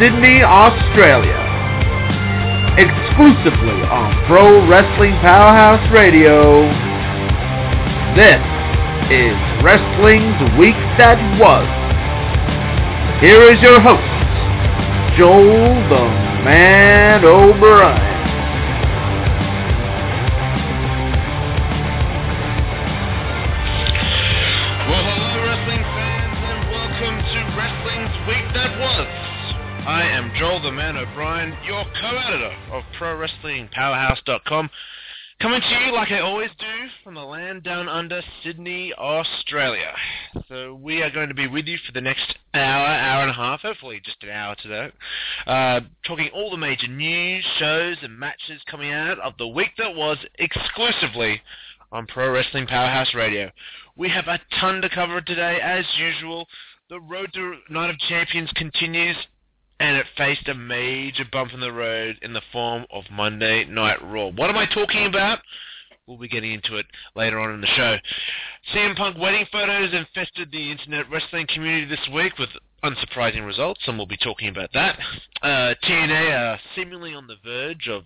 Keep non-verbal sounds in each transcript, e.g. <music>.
Sydney, Australia. Exclusively on Pro Wrestling Powerhouse Radio. This is Wrestling's Week That Was. Here is your host, Joel the Man O'Brien. O'Brien, your co-editor of ProWrestlingPowerhouse.com, coming to you like I always do from the land down under Sydney, Australia. So we are going to be with you for the next hour, hour and a half, hopefully just an hour today, uh, talking all the major news, shows, and matches coming out of the week that was exclusively on Pro Wrestling Powerhouse Radio. We have a ton to cover today, as usual. The road to Night of Champions continues, and it faced a major bump in the road in the form of Monday Night Raw. What am I talking about? We'll be getting into it later on in the show. CM Punk wedding photos infested the internet wrestling community this week with unsurprising results, and we'll be talking about that. Uh, TNA are seemingly on the verge of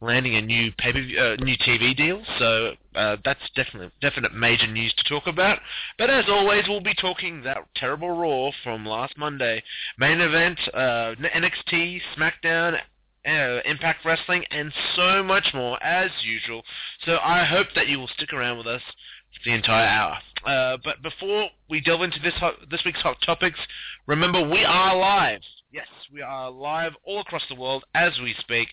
landing a new paper uh, new TV deal, so uh, that's definitely definite major news to talk about. But as always, we'll be talking that terrible Raw from last Monday, main event, uh, NXT, SmackDown. Uh, Impact Wrestling and so much more as usual. So I hope that you will stick around with us the entire hour. Uh, but before we delve into this hot, this week's hot topics, remember we are live. Yes, we are live all across the world as we speak.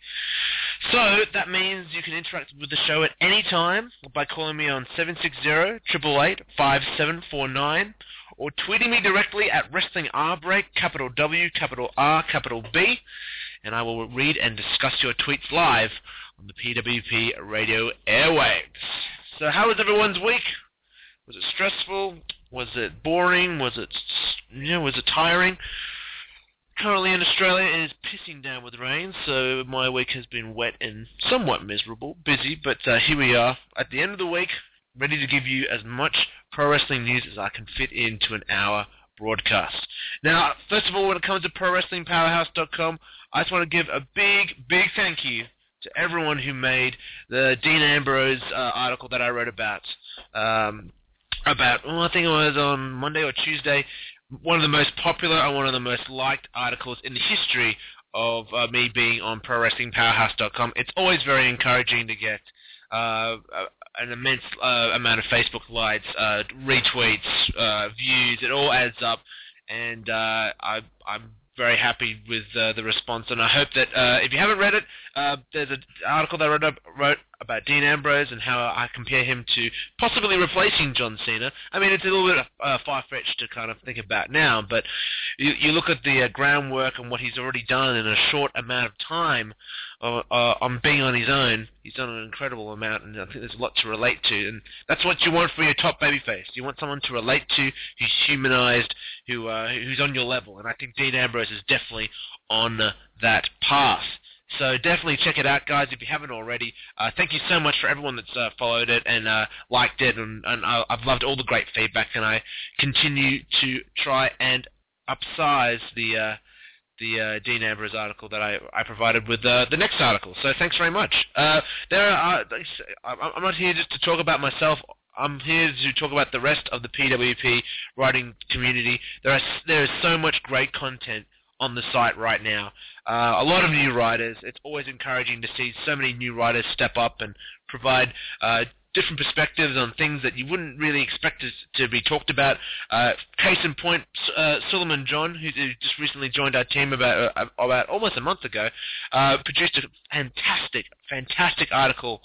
So that means you can interact with the show at any time by calling me on 760-888-5749 or tweeting me directly at Wrestling R Break, capital W, capital R, capital B, and I will read and discuss your tweets live on the PWP radio airwaves. So how was everyone's week? Was it stressful? Was it boring? Was it, you know, was it tiring? Currently in Australia, it is pissing down with rain, so my week has been wet and somewhat miserable, busy, but uh, here we are at the end of the week, ready to give you as much pro wrestling news as I can fit into an hour broadcast. Now, first of all, when it comes to ProWrestlingPowerhouse.com, I just want to give a big, big thank you to everyone who made the Dean Ambrose uh, article that I wrote about. Um, about, well, I think it was on Monday or Tuesday, one of the most popular and one of the most liked articles in the history of uh, me being on ProWrestlingPowerhouse.com. It's always very encouraging to get uh, an immense uh, amount of Facebook likes, uh, retweets, uh, views. It all adds up, and uh, I, I'm very happy with uh, the response, and I hope that uh, if you haven't read it, uh, there's an article that I wrote, up, wrote about Dean Ambrose and how I compare him to possibly replacing John Cena. I mean, it's a little bit uh, far-fetched to kind of think about now, but you, you look at the uh, groundwork and what he's already done in a short amount of time uh, uh, on being on his own. He's done an incredible amount, and I think there's a lot to relate to, and that's what you want for your top babyface. You want someone to relate to, who's humanized, who uh, who's on your level, and I think Dean Ambrose is definitely on uh, that path. So definitely check it out, guys, if you haven't already. Uh, thank you so much for everyone that's uh, followed it and uh, liked it, and, and I've loved all the great feedback, and I continue to try and upsize the uh, the uh, Dean Ambrose article that I, I provided with uh, the next article. So thanks very much. Uh, there are, I'm not here just to talk about myself. I'm here to talk about the rest of the PWP writing community. There are there is so much great content on the site right now. Uh, a lot of new writers. It's always encouraging to see so many new writers step up and provide uh, different perspectives on things that you wouldn't really expect to, to be talked about. Uh, case in point, uh, John, who, just recently joined our team about uh, about almost a month ago, uh, produced a fantastic, fantastic article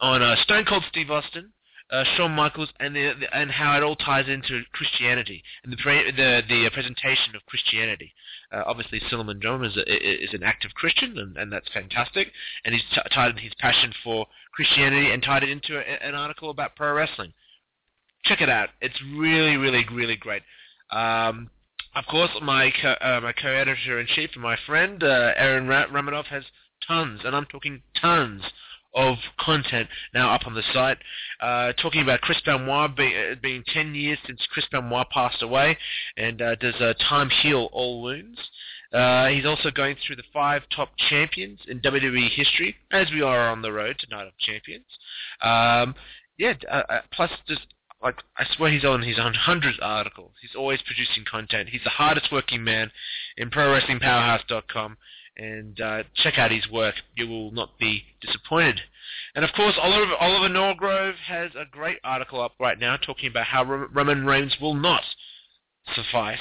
on uh, Stone Cold Steve Austin, uh, Shawn Michaels and the, the, and how it all ties into Christianity and the pre, the the presentation of Christianity. Uh, obviously, Suleiman John is a, is an active Christian, and, and that's fantastic. And he's t- tied his passion for Christianity and tied it into a, an article about pro wrestling. Check it out; it's really, really, really great. Um, of course, my co- uh, my co-editor in chief and my friend uh, Aaron Ra- has tons, and I'm talking tons of content now up on the site, uh, talking about Chris Benoit be, uh, being 10 years since Chris Benoit passed away, and uh, does uh, time heal all wounds. Uh, he's also going through the five top champions in WWE history, as we are on the road to Night of Champions. Um, yeah, uh, plus just like I swear he's on on hundreds of articles. He's always producing content. He's the hardest working man in ProWrestlingPowerhouse.com, and uh, check out his work. You will not be disappointed. And of course, Oliver, Oliver Norgrove has a great article up right now talking about how Roman Reigns will not suffice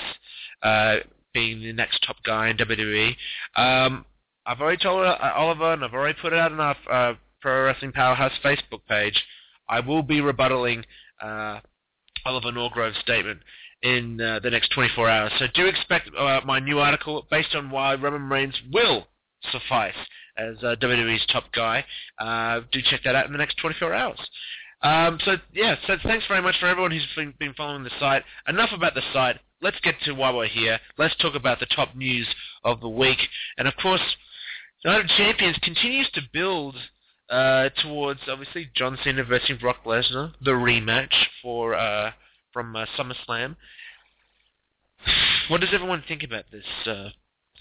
uh, being the next top guy in WWE. Um, I've already told uh, Oliver, and I've already put it out on our uh, Pro Wrestling Powerhouse Facebook page. I will be rebuttaling uh, Oliver Norgrove's statement in uh, the next 24 hours. So do expect uh, my new article based on why Roman Reigns will suffice as uh, WWE's top guy. Uh, do check that out in the next 24 hours. Um, so yeah, so thanks very much for everyone who's been, following the site. Enough about the site. Let's get to why we're here. Let's talk about the top news of the week. And of course, Night of Champions continues to build uh, towards obviously John Cena versus Brock Lesnar, the rematch for uh, from uh, SummerSlam. What does everyone think about this uh,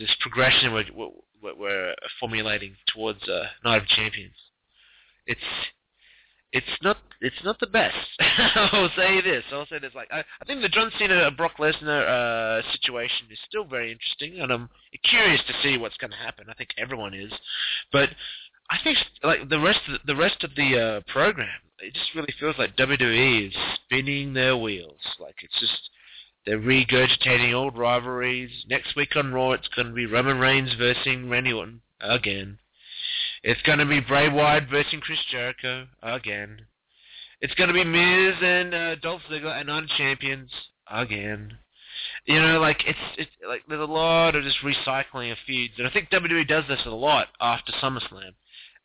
this progression we're, we're, formulating towards uh, Night of Champions? It's it's not it's not the best. <laughs> I'll say this. I'll say this. Like I, I think the John Cena Brock Lesnar uh, situation is still very interesting, and I'm curious to see what's going to happen. I think everyone is, but I think like the rest of the, the rest of the uh, program, it just really feels like WWE is spinning their wheels. Like it's just they're regurgitating old rivalries. Next week on Raw, it's going to be Roman Reigns versus Randy Orton again. It's going to be Bray Wyatt versus Chris Jericho again. It's going to be Miz and uh, Dolph Ziggler and on champions again. You know, like it's it's like there's a lot of just recycling of feuds, and I think WWE does this a lot after SummerSlam.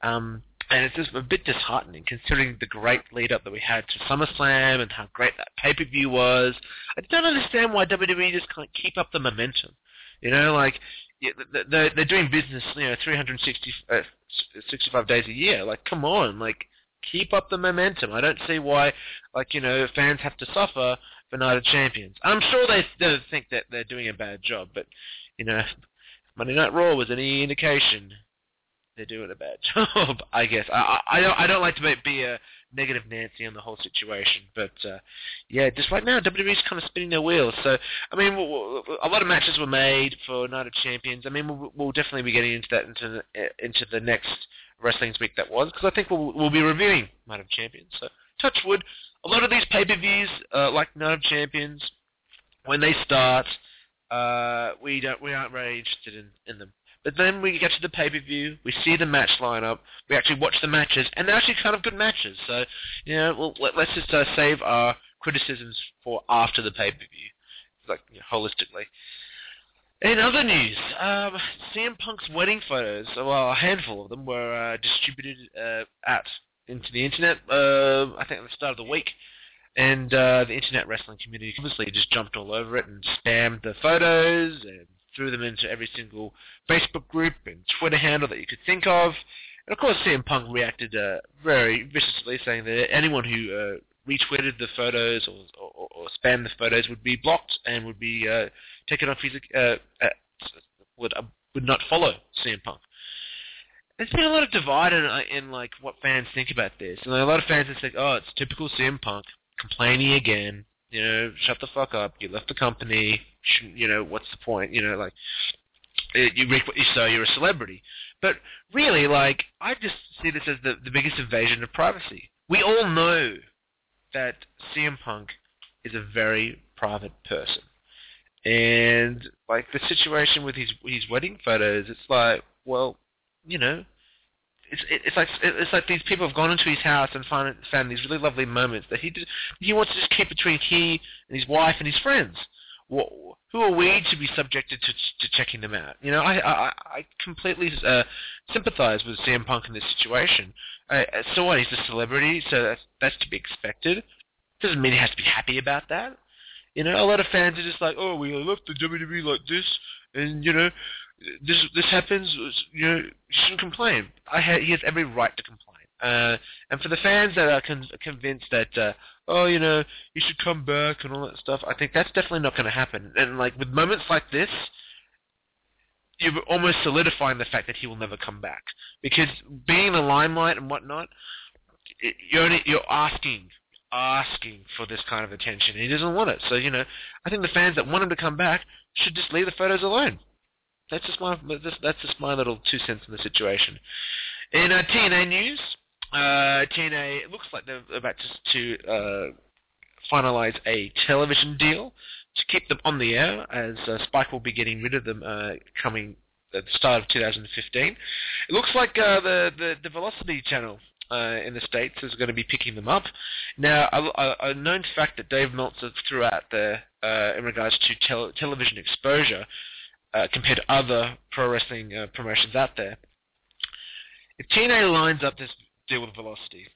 Um, and it's just a bit disheartening considering the great lead up that we had to SummerSlam and how great that pay per view was. I don't understand why WWE just can't keep up the momentum. You know, like they're doing business, you know, 365 uh, days a year. Like, come on, like keep up the momentum. I don't see why, like you know, fans have to suffer for Night of Champions. I'm sure they still think that they're doing a bad job, but you know, Monday Night Raw was any indication they're doing a bad <laughs> job. I guess I, I don't I don't like to be a negative Nancy on the whole situation, but uh, yeah, just right now WWE's kind of spinning their wheels. So I mean, a lot of matches were made for Night of Champions. I mean, we'll, we'll definitely be getting into that into the, into the next Wrestling's Week that was because I think we'll we'll be reviewing Night of Champions. So touch wood. A lot of these pay-per-views, uh, like Night of Champions, when they start, uh, we don't we aren't very interested in, in them. But then we get to the pay-per-view, we see the match lineup, we actually watch the matches, and they're actually kind of good matches. So, you know, well, let, us just uh, save our criticisms for after the pay-per-view, like you know, holistically. In other news, um, CM Punk's wedding photos, well, a handful of them were uh, distributed uh, out into the internet. Uh, I think at the start of the week, and uh, the internet wrestling community obviously just jumped all over it and spammed the photos and threw them into every single Facebook group and Twitter handle that you could think of. And of course, CM Punk reacted uh, very viciously, saying that anyone who uh, retweeted the photos or, or, or, spammed the photos would be blocked and would be uh, taken off his uh, uh, would uh, would not follow CM Punk. There's been a lot of divide in, in like what fans think about this, and a lot of fans are saying, "Oh, it's typical CM Punk complaining again." You know, shut the fuck up. You left the company. You know, what's the point? You know, like eh, you reap what you sow. You're a celebrity. But really, like, I just see this as the the biggest invasion of privacy. We all know that CM Punk is a very private person, and like the situation with his his wedding photos, it's like, well, you know, it's it's like it's like these people have gone into his house and found found these really lovely moments that he did, he wants to just keep between he and his wife and his friends. who are we to be subjected to to checking them out? You know, I I, I completely uh, sympathize with CM Punk in this situation. Uh, so what? He's a celebrity, so that's that's to be expected. Doesn't mean he has to be happy about that. You know, a lot of fans are just like, oh, we left the WWE like this, and you know, this this happens. You know, you shouldn't complain. I ha- he has every right to complain. Uh, and for the fans that are con- convinced that, uh, oh, you know, you should come back and all that stuff, I think that's definitely not going to happen. And like with moments like this, you're almost solidifying the fact that he will never come back because being in the limelight and whatnot, it, you're only, you're asking asking for this kind of attention. He doesn't want it. So you know, I think the fans that want him to come back should just leave the photos alone. That's just my that's just my little two cents in the situation. In uh, TNA news, uh, TNA it looks like they're about to, uh, finalize a television deal to keep them on the air, as uh, Spike will be getting rid of them uh, coming at the start of 2015. It looks like uh, the, the the Velocity channel uh, in the states is going to be picking them up. Now, a, a, a known fact that Dave Meltzer threw out there uh, in regards to tel- television exposure uh, compared to other pro wrestling uh, promotions out there. If TNA lines up this deal with Velocity,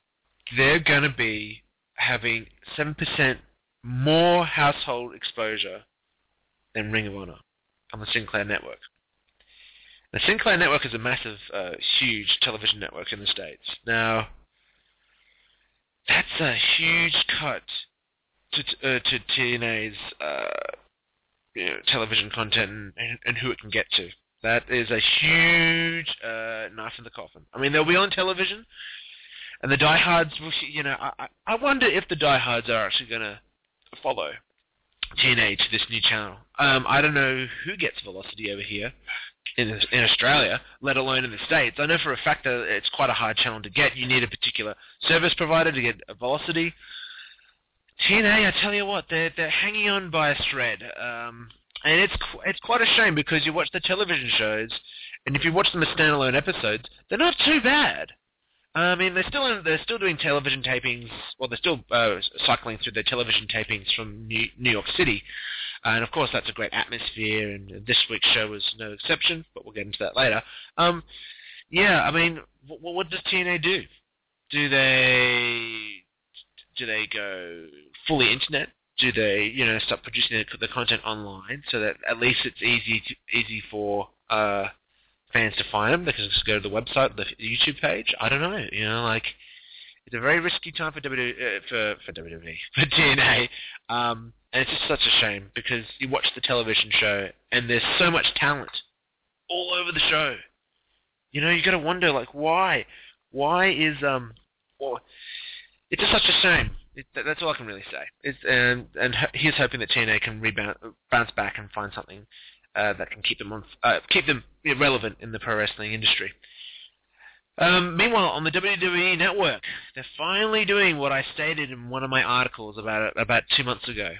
they're going to be having 7% more household exposure than Ring of Honor on the Sinclair network. The Sinclair network is a massive, uh, huge television network in the States. Now, that's a huge cut to, uh, to TNA's uh, you know, television content and, and, who it can get to. That is a huge uh, knife in the coffin. I mean, they'll be on television, and the diehards, will, you know, I, I wonder if the diehards are actually going to follow TNA to this new channel. Um, I don't know who gets Velocity over here in in Australia, let alone in the States. I know for a fact that it's quite a hard channel to get. You need a particular service provider to get Velocity. TNA, I tell you what, they're they're hanging on by a thread, um, and it's it's quite a shame because you watch the television shows, and if you watch them as standalone episodes, they're not too bad. I mean, they're still in, they're still doing television tapings. Well, they're still uh, cycling through their television tapings from New, New York City, and of course that's a great atmosphere. And this week's show was no exception, but we'll get into that later. Um, yeah, I mean, what, what does TNA do? Do they do they go fully internet? Do they, you know, start producing the, the content online so that at least it's easy to, easy for uh, fans to find them. They can just go to the website, the YouTube page. I don't know. You know, like it's a very risky time for WWE, uh, for for WWE <laughs> for TNA, um, and it's just such a shame because you watch the television show and there's so much talent all over the show. You know, you got to wonder like why, why is um, well, it's just such a shame. It, that's all I can really say. It's, and and he's hoping that TNA can rebound, bounce back and find something uh, that can keep them on, uh, keep them relevant in the pro wrestling industry. Um, meanwhile, on the WWE Network, they're finally doing what I stated in one of my articles about about two months ago.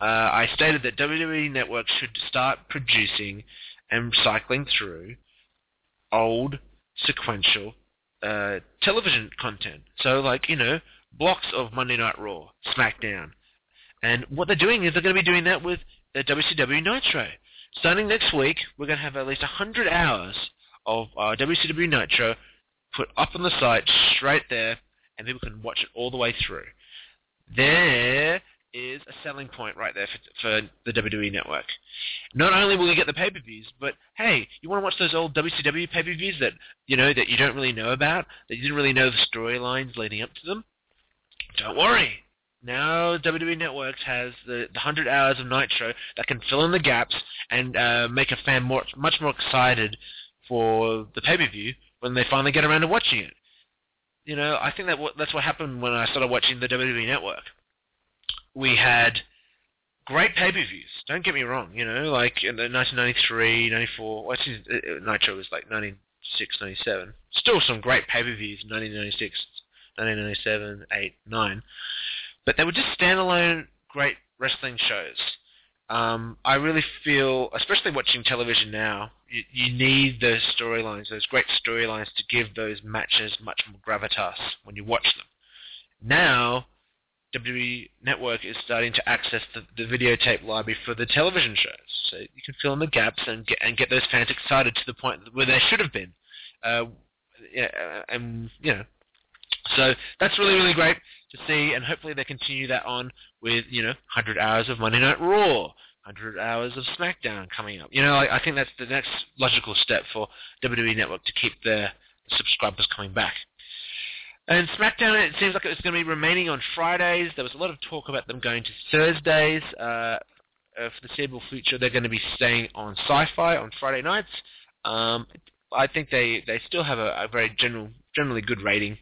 Uh, I stated that WWE Network should start producing and cycling through old sequential uh, television content. So, like you know, blocks of Monday Night Raw, SmackDown, and what they're doing is they're going to be doing that with the WCW Nitro. Starting next week, we're going to have at least 100 hours of uh, WCW Nitro put up on the site straight there, and people can watch it all the way through. There is a selling point right there for, for the WWE Network. Not only will you get the pay-per-views, but hey, you want to watch those old WCW pay-per-views that you know that you don't really know about, that you didn't really know the storylines leading up to them? Don't worry, now WWE Networks has the, the 100 hours of Nitro that can fill in the gaps and uh, make a fan more, much more excited for the pay-per-view when they finally get around to watching it. You know, I think that w- that's what happened when I started watching the WWE Network. We had great pay-per-views. Don't get me wrong. You know, like in the 1993, 94. Well, uh, uh, Nitro was like 96, 97. Still some great pay-per-views. in 1996, 1997, 8, 9 but they were just standalone great wrestling shows. Um, I really feel, especially watching television now, you, you need those storylines, those great storylines to give those matches much more gravitas when you watch them. Now, WWE Network is starting to access the, the videotape library for the television shows, so you can fill in the gaps and get and get those fans excited to the point where they should have been. Uh, yeah, and you know, so that's really really great to see, and hopefully they continue that on with you know 100 hours of Monday Night Raw, 100 hours of SmackDown coming up. You know, I, I think that's the next logical step for WWE Network to keep their subscribers coming back. And SmackDown, it seems like it's going to be remaining on Fridays. There was a lot of talk about them going to Thursdays. Uh, uh, for the foreseeable future, they're going to be staying on Syfy on Friday nights. Um, I think they, they still have a, a very general, generally good rating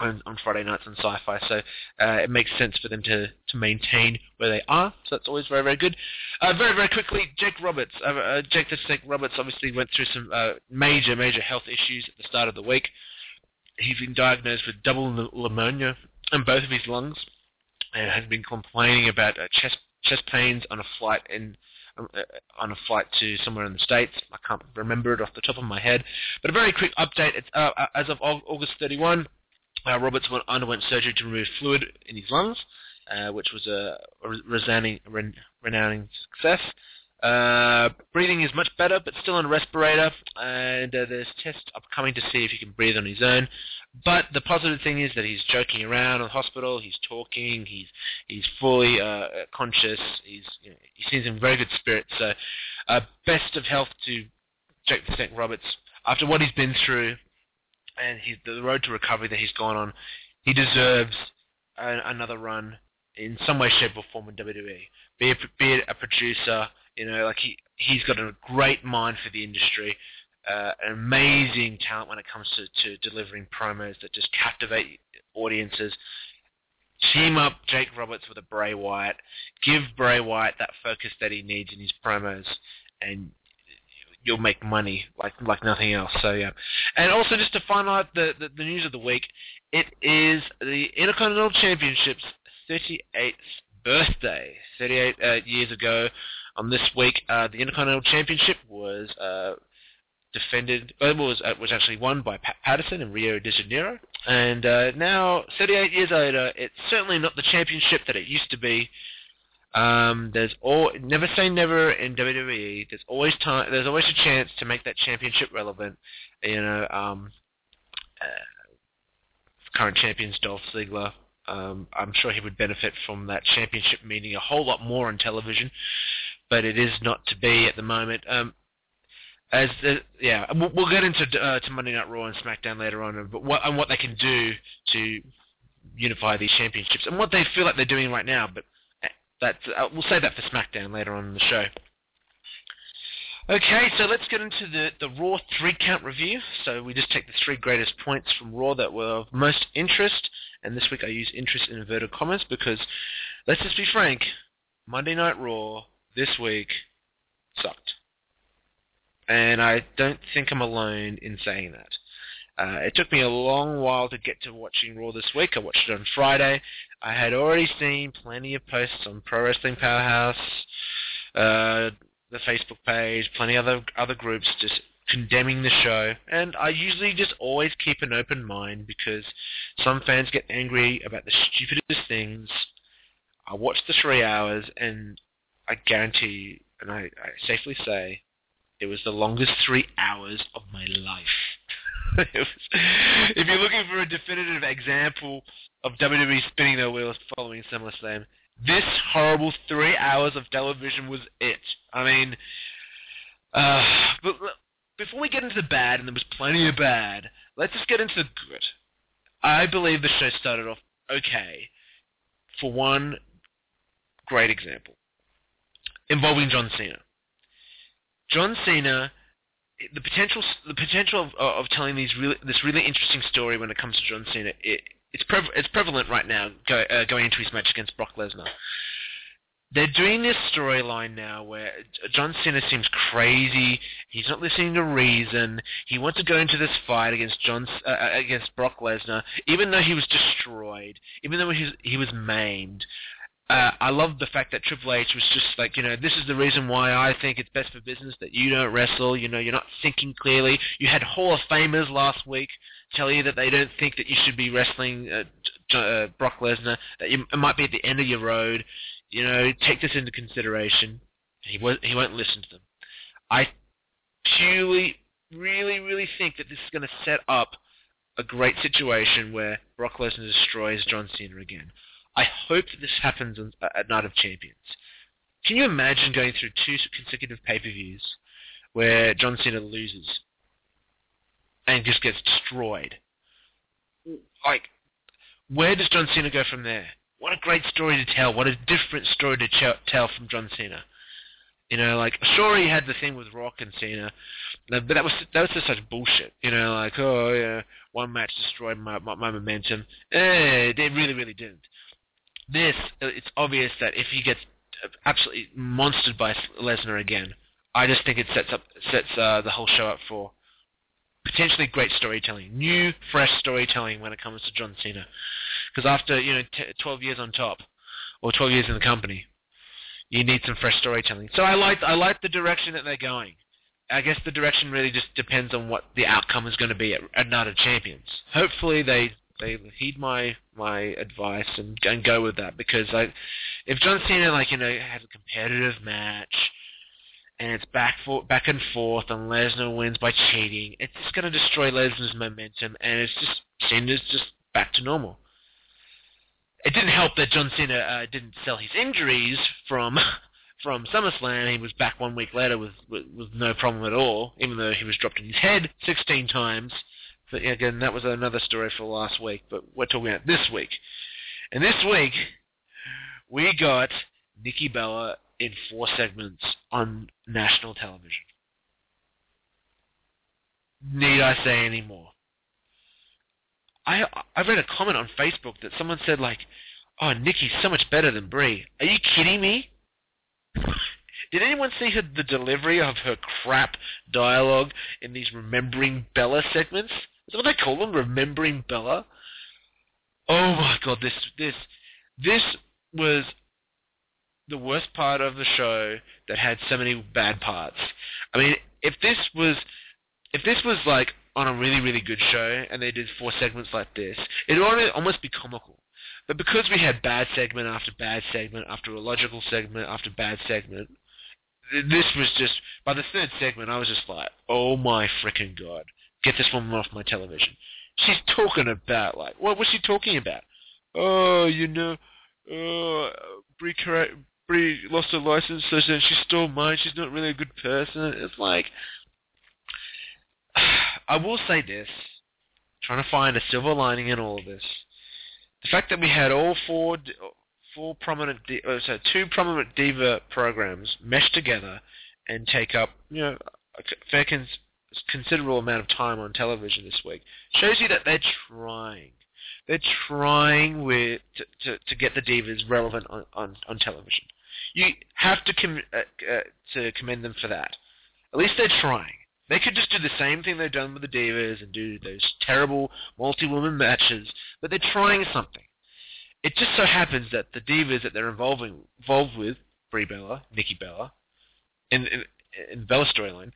on, on Friday nights on Syfy, so uh, it makes sense for them to, to maintain where they are. So that's always very very good. Uh, very very quickly, Jake Roberts. Uh, uh Jake the Snake Roberts obviously went through some uh, major major health issues at the start of the week. He's been diagnosed with double pneumonia in both of his lungs, and has been complaining about uh, chest chest pains on a flight in uh, on a flight to somewhere in the States. I can't remember it off the top of my head. But a very quick update. It's, uh, as of August 31, uh, Roberts underwent surgery to remove fluid in his lungs, uh, which was a, a resounding, renowned success. Uh, breathing is much better, but still on a respirator, and uh, there's tests upcoming to see if he can breathe on his own. But the positive thing is that he's joking around in the hospital. He's talking. He's he's fully uh, conscious. He's you know, he seems in very good spirits. So, uh, best of health to Jake the Snake Roberts after what he's been through, and the road to recovery that he's gone on. He deserves a, another run in some way, shape, or form in WWE. Be it, be it a producer, you know, like he he's got a great mind for the industry, uh, an amazing talent when it comes to, to delivering promos that just captivate audiences. Team up Jake Roberts with a Bray Wyatt. Give Bray Wyatt that focus that he needs in his promos, and you'll make money like like nothing else. So yeah, and also just to finalize the, the, the news of the week, it is the Intercontinental Championship's 38th birthday. 38 uh, years ago, on this week, uh, the Intercontinental Championship was uh, defended, uh, was uh, was actually won by Pat Patterson in Rio de Janeiro, and uh, now 38 years later, it's certainly not the championship that it used to be. Um, there's all never say never in WWE. There's always time. There's always a chance to make that championship relevant. You know, um, uh, current champions Dolph Ziggler. Um, I'm sure he would benefit from that championship meaning a whole lot more on television but it is not to be at the moment. Um, as the, yeah, we'll, we'll get into uh, to Monday Night Raw and SmackDown later on, but what and what they can do to unify these championships and what they feel like they're doing right now. But that uh, we'll say that for SmackDown later on in the show. Okay, so let's get into the, the Raw three count review. So we just take the three greatest points from Raw that were of most interest, and this week I use interest in inverted commas because, let's just be frank, Monday Night Raw this week sucked. And I don't think I'm alone in saying that. Uh, it took me a long while to get to watching Raw this week. I watched it on Friday. I had already seen plenty of posts on Pro Wrestling Powerhouse, uh, the Facebook page, plenty of other other groups just condemning the show. And I usually just always keep an open mind because some fans get angry about the stupidest things. I watched the three hours and I guarantee and I, I safely say, it was the longest three hours of my life. If you're looking for a definitive example of WWE spinning their wheels following SummerSlam, this horrible three hours of television was it. I mean, uh, but before we get into the bad, and there was plenty of bad, let's just get into the good. I believe the show started off okay for one great example involving John Cena. John Cena, the potential the potential of, of telling these really, this really interesting story when it comes to John Cena, it, it's pre- it's prevalent right now go, uh, going into his match against Brock Lesnar. They're doing this storyline now where John Cena seems crazy. He's not listening to reason. He wants to go into this fight against John uh, uh against Brock Lesnar, even though he was destroyed, even though he was, he was maimed uh, I love the fact that Triple H was just like, you know, this is the reason why I think it's best for business that you don't wrestle. You know, you're not thinking clearly. You had Hall of Famers last week tell you that they don't think that you should be wrestling uh, uh, Brock Lesnar. That you, it might be at the end of your road. You know, take this into consideration. He won't. He won't listen to them. I purely, really, really think that this is going to set up a great situation where Brock Lesnar destroys John Cena again. I hope that this happens on, at Night of Champions. Can you imagine going through two consecutive pay-per-views where John Cena loses and just gets destroyed? like, where does John Cena go from there? What a great story to tell. What a different story to ch- tell from John Cena. You know, like sure he had the thing with Rock and Cena, but that was that was just such bullshit. You know, like oh yeah, one match destroyed my my, my momentum. Eh, it really really didn't. This it's obvious that if he gets absolutely monstered by Lesnar again, I just think it sets up sets uh, the whole show up for potentially great storytelling, new fresh storytelling when it comes to John Cena. Because after you know t- 12 years on top, or 12 years in the company, you need some fresh storytelling. So I like I like the direction that they're going. I guess the direction really just depends on what the outcome is going to be at, at Night of Champions. Hopefully they they heed my my advice and and go with that because I, if John Cena like you know has a competitive match and it's back for back and forth and Lesnar wins by cheating, it's just going to destroy Lesnar's momentum and it's just Cena's just back to normal it didn't help that John Cena uh, didn't sell his injuries from <laughs> from SummerSlam. He was back one week later with, with with no problem at all, even though he was dropped in his head 16 times. But again, that was another story for last week. But we're talking about this week. And this week, we got Nikki Bella in four segments on national television. Need I say any more? I I read a comment on Facebook that someone said like, "Oh, Nikki's so much better than Brie." Are you kidding me? <laughs> Did anyone see her, the delivery of her crap dialogue in these Remembering Bella segments? Is that what they call them? Remembering Bella? Oh my god, this this this was the worst part of the show that had so many bad parts. I mean, if this was if this was like on a really, really good show and they did four segments like this, it would almost be comical. But because we had bad segment after bad segment after a logical segment after bad segment, this was just, by the third segment, I was just like, oh my freaking god, get this woman off my television. She's talking about, like, what was she talking about? Oh, you know, oh, Brie, Brie lost her license, so then she stole mine. She's not really a good person. It's like, <sighs> I will say this, trying to find a silver lining in all of this. The fact that we had all four four prominent, uh, so two prominent diva programs meshed together and take up, you know, fair cons- considerable amount of time on television this week shows you that they're trying. They're trying with to, to, to get the divas relevant on, on, on television. You have to com- uh, uh, to commend them for that. At least they're trying. They could just do the same thing they've done with the Divas and do those terrible multi-woman matches, but they're trying something. It just so happens that the Divas that they're involving involved with, Brie Bella, Nikki Bella, in, in, in Bella storyline,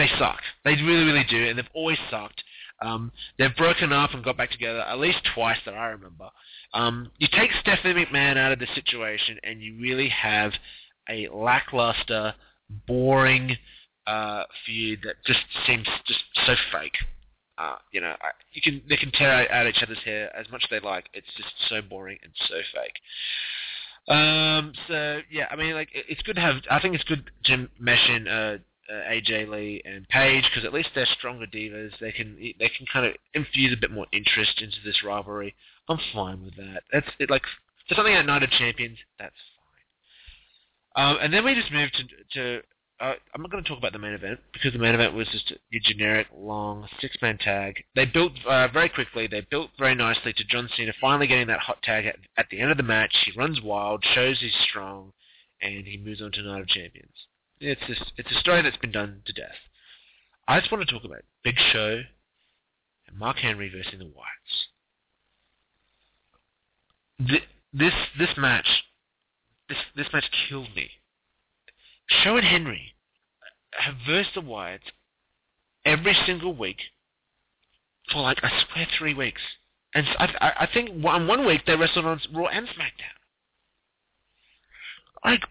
they suck. They really, really do, and they've always sucked. Um, they've broken up and got back together at least twice that I remember. Um, you take Stephanie McMahon out of the situation, and you really have a lackluster, boring uh, feud that just seems just so fake. Uh, you know, I, you can they can tear out, each other's hair as much as they like. It's just so boring and so fake. Um, so yeah, I mean, like it, it's good to have. I think it's good to mesh uh, uh, AJ Lee and Paige because at least they're stronger divas. They can they can kind of infuse a bit more interest into this rivalry. I'm fine with that. That's it. Like for something like Night of Champions, that's fine. Um, and then we just moved to to uh, I'm not going to talk about the main event because the main event was just a generic, long six-man tag. They built uh, very quickly. They built very nicely to John Cena finally getting that hot tag at, at the end of the match. He runs wild, shows he's strong, and he moves on to Night of Champions. It's just, it's a story that's been done to death. I just want to talk about Big Show and Mark Henry versus the Wyatts. this this match, this this match killed me Show and Henry have versed the Wyatts every single week for like I swear three weeks, and I, I think one one week they wrestled on Raw and SmackDown. Like,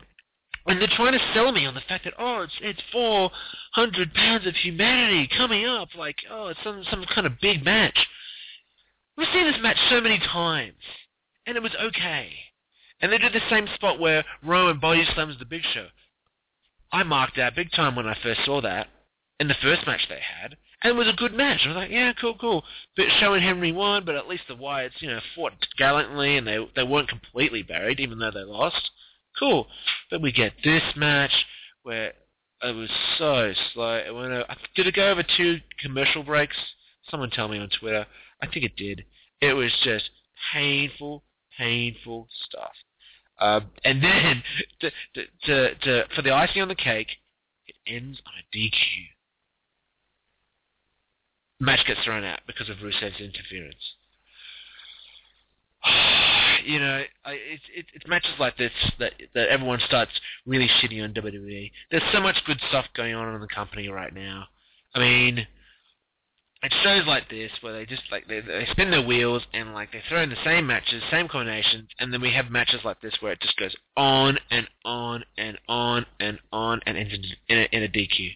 and they're trying to sell me on the fact that oh, it's it's four hundred pounds of humanity coming up, like oh, it's some some kind of big match. We've seen this match so many times, and it was okay. And they did the same spot where Rowan body slams the Big Show. I marked out big time when I first saw that. in the first match they had, and it was a good match. I was like, yeah, cool, cool. But Show and Henry won, but at least the Wyatts, you know, fought gallantly, and they they weren't completely buried, even though they lost. Cool. But we get this match where it was so slow. It went. Over, did it go over two commercial breaks? Someone tell me on Twitter. I think it did. It was just painful, painful stuff. Uh, and then to, to, to, to, for the icing on the cake, it ends on a DQ. Match gets thrown out because of Rusev's interference. <sighs> <sighs> <sighs> you know, it's it, it's matches like this that that everyone starts really shitting on WWE. There's so much good stuff going on in the company right now. I mean, it shows like this where they just like they, they spin their wheels and like they throw in the same matches, same combinations, and then we have matches like this where it just goes on and on and on and on and ends in a, in a DQ.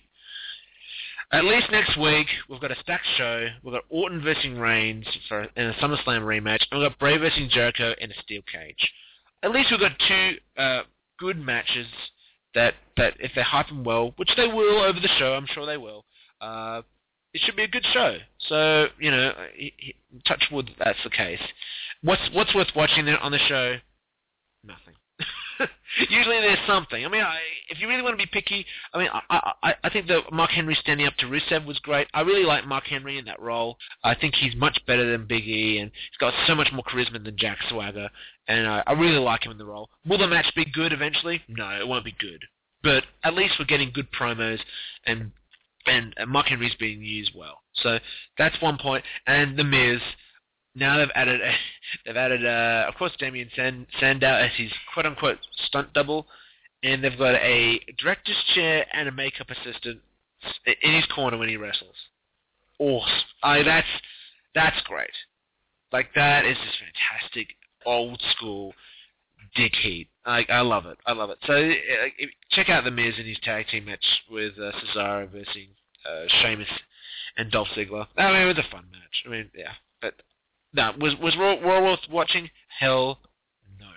At least next week we've got a stacked show. We've got Orton versus Reigns for in a SummerSlam rematch, and we've got Bray versus Jericho in a steel cage. At least we've got two uh, good matches that that if they hype them well, which they will over the show, I'm sure they will. Uh, it should be a good show. So you know, touch wood that's the case. What's what's worth watching on the show? Nothing. <laughs> Usually there's something. I mean, I, if you really want to be picky, I mean, I, I, I think that Mark Henry standing up to Rusev was great. I really like Mark Henry in that role. I think he's much better than Big E, and he's got so much more charisma than Jack Swagger, and I, I really like him in the role. Will the match be good eventually? No, it won't be good. But at least we're getting good promos and and, and Mark Henry's being used well. So that's one point. And the Miz, now they've added <laughs> they've added uh, of course Damien Sand, Sandow as his quote unquote stunt double, and they've got a director's chair and a makeup assistant in his corner when he wrestles. Awesome. I that's that's great. Like that is just fantastic, old school dick heat. I I love it. I love it. So uh, check out the Miz in his tag team match with uh, Cesaro versus uh, Sheamus and Dolph Ziggler. I mean, it was a fun match. I mean, yeah, no, was was Raw, watching? Hell, no.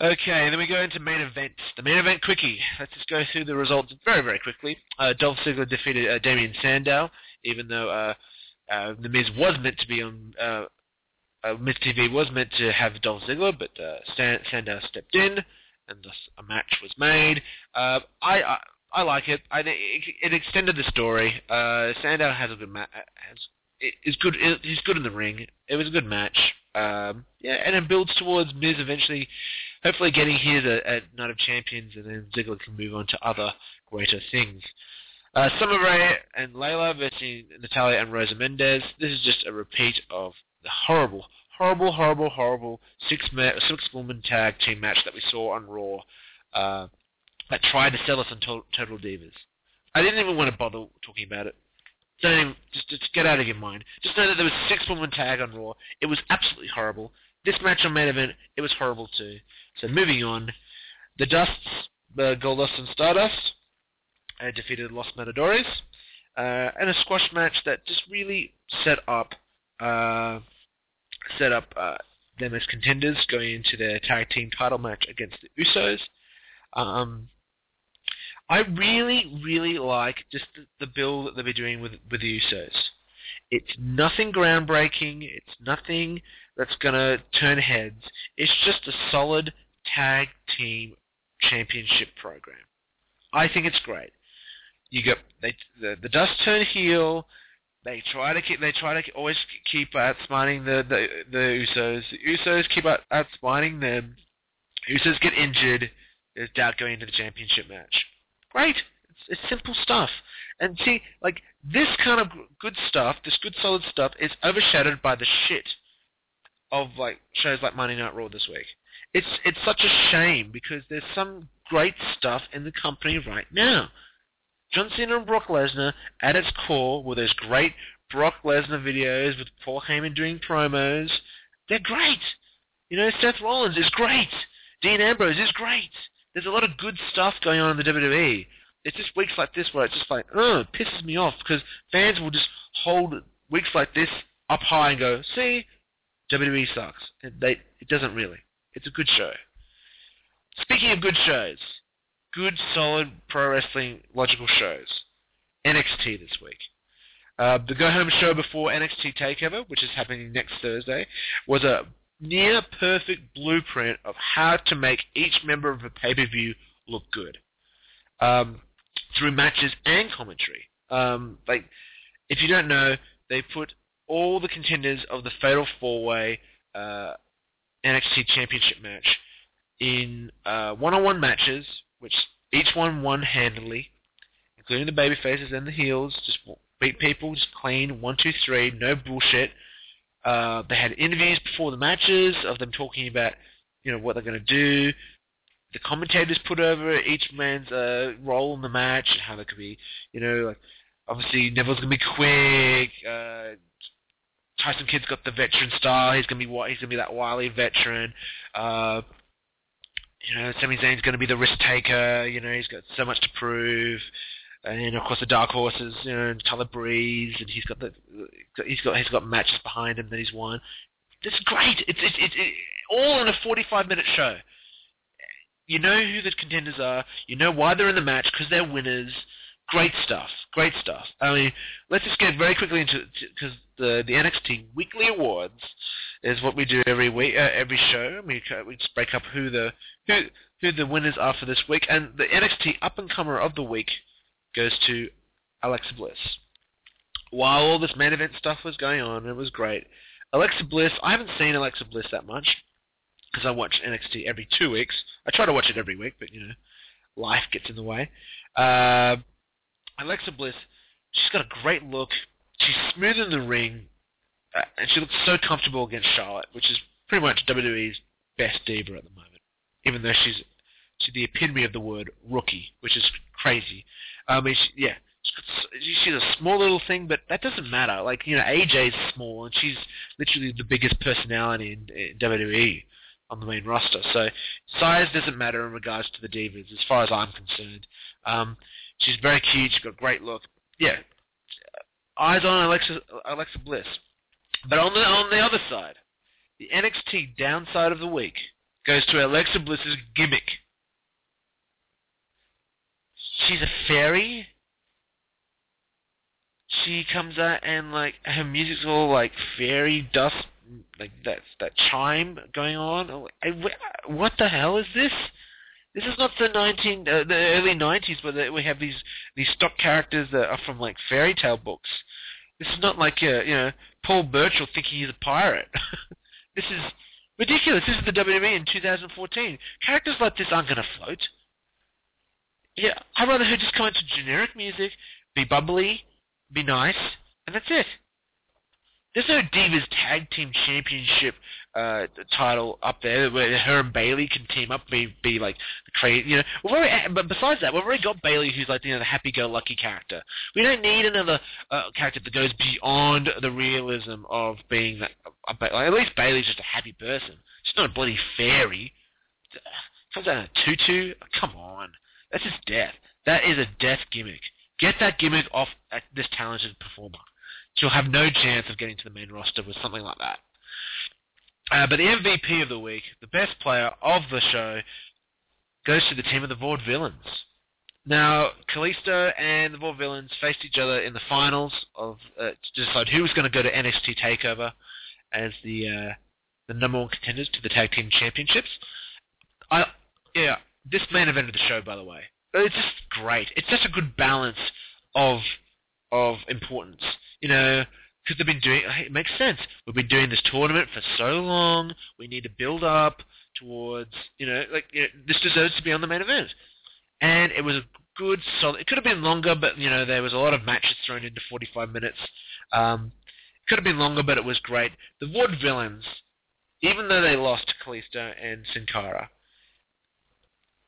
<laughs> okay, then we go into main event. The main event quickie. Let's just go through the results very very quickly. Uh, Dolph Ziggler defeated uh, Damien Sandow, even though uh, uh, the Miz was meant to be on. Uh, uh, Miz TV was meant to have Dolph Ziggler, but uh, Sandow stepped in, and thus a match was made. Uh, I, I I like it. I it, it extended the story. Uh, Sandow has a good match. Has is good. He's good in the ring. It was a good match. Um, yeah, and it builds towards Miz eventually, hopefully getting here at, at Night of Champions, and then Ziggler can move on to other greater things. Uh, Summer Rae and Layla versus Natalya and Rosa Mendes. This is just a repeat of the horrible, horrible, horrible, horrible six ma- six woman tag team match that we saw on Raw. Uh, that tried to sell us on to- Total Divas. I didn't even want to bother talking about it. Don't even, just, just get out of your mind. Just know that there was a six-woman tag on Raw. It was absolutely horrible. This match on main event, it was horrible too. So moving on, the Dusts, the Goldust and Stardust, uh, defeated Los Matadores, uh, and a squash match that just really set up uh, set up uh, them as contenders going into their tag team title match against the Usos. Um, I really, really like just the, the build that they've been doing with with the Usos. It's nothing groundbreaking. It's nothing that's to turn heads. It's just a solid tag team championship program. I think it's great. You get they the, the dust turn heel. They try to keep they try to always keep outsmarting the the the Usos. The Usos keep out, outsmarting them. Usos get injured. There's doubt going into the championship match. Great. It's, it's simple stuff. And see, like, this kind of good stuff, this good solid stuff, is overshadowed by the shit of, like, shows like Monday Night Raw this week. It's, it's such a shame because there's some great stuff in the company right now. John Cena and Brock Lesnar, at its core, were those great Brock Lesnar videos with Paul Heyman doing promos, they're great. You know, Seth Rollins is great. Dean Ambrose is great. There's a lot of good stuff going on in the WWE. It's just weeks like this where it's just like, oh, pisses me off because fans will just hold weeks like this up high and go, see, WWE sucks. And they, it doesn't really. It's a good show. Speaking of good shows, good, solid pro wrestling logical shows. NXT this week. Uh, the go-home show before NXT Takeover, which is happening next Thursday, was a near perfect blueprint of how to make each member of a pay-per-view look good um, through matches and commentary. Um, like, if you don't know, they put all the contenders of the Fatal Four-Way uh, NXT Championship match in uh, one-on-one matches, which each one won handily, including the baby faces and the heels. Just beat people, just clean, one, two, three, no bullshit. Uh, they had interviews before the matches of them talking about, you know, what they're going to do. The commentators put over each man's uh, role in the match and how they could be, you know, like obviously Neville's going to be quick. Uh, Tyson Kidd's got the veteran style. He's going to be he's going to be that wily veteran. Uh, you know, Sami Zayn's going to be the risk taker. You know, he's got so much to prove. And of course, the dark horses, you know, Tyler Breeze, and he's got the he's got he's got matches behind him that he's won. Is great. It's it's it's it, all in a 45 minute show. You know who the contenders are. You know why they're in the match because they're winners. Great stuff. Great stuff. I mean, let's just get very quickly into because the the NXT Weekly Awards is what we do every week, uh, every show. We we just break up who the who who the winners are for this week, and the NXT Up and Comer of the week goes to Alexa Bliss. While all this main event stuff was going on, it was great. Alexa Bliss, I haven't seen Alexa Bliss that much because I watch NXT every two weeks. I try to watch it every week, but you know, life gets in the way. Uh, Alexa Bliss, she's got a great look. She's smooth in the ring, uh, and she looks so comfortable against Charlotte, which is pretty much WWE's best diva at the moment. Even though she's she's the epitome of the word rookie, which is crazy. I mean, she, yeah, she's a small little thing, but that doesn't matter. Like you know, AJ's small, and she's literally the biggest personality in, in WWE on the main roster. So size doesn't matter in regards to the divas, as far as I'm concerned. Um, she's very cute. She's got great look. Yeah, eyes on Alexa Alexa Bliss. But on the on the other side, the NXT downside of the week goes to Alexa Bliss's gimmick. She's a fairy. She comes out and like her music's all like fairy dust, like that that chime going on. What the hell is this? This is not the nineteen, uh, the early nineties where we have these these stock characters that are from like fairy tale books. This is not like uh, you know Paul Burchill thinking he's a pirate. <laughs> this is ridiculous. This is the WWE in 2014. Characters like this aren't going to float. Yeah, I'd rather her just come into generic music, be bubbly, be nice, and that's it. There's no Divas Tag Team Championship uh, title up there where her and Bayley can team up, be be like crazy, you know. We've already, but besides that, we've already got Bayley, who's like you know the happy-go-lucky character. We don't need another uh, character that goes beyond the realism of being that. Uh, like, at least Bayley's just a happy person. She's not a bloody fairy. Comes out in a tutu. Come on, that's just death. That is a death gimmick. Get that gimmick off this talented performer she'll have no chance of getting to the main roster with something like that. Uh, but the MVP of the week, the best player of the show, goes to the team of the Vaudevillains. Now, Kalisto and the Vaudevillains faced each other in the finals of uh, to decide who was going to go to NXT Takeover as the uh, the number one contenders to the tag team championships. I yeah, this main event of the show, by the way, it's just great. It's such a good balance of of importance you know, because they've been doing. It makes sense. We've been doing this tournament for so long. We need to build up towards, you know, like you know, this deserves to be on the main event. And it was a good, solid. It could have been longer, but you know, there was a lot of matches thrown into 45 minutes. Um, it could have been longer, but it was great. The Vaudevillains, even though they lost to Kalisto and Sin Cara,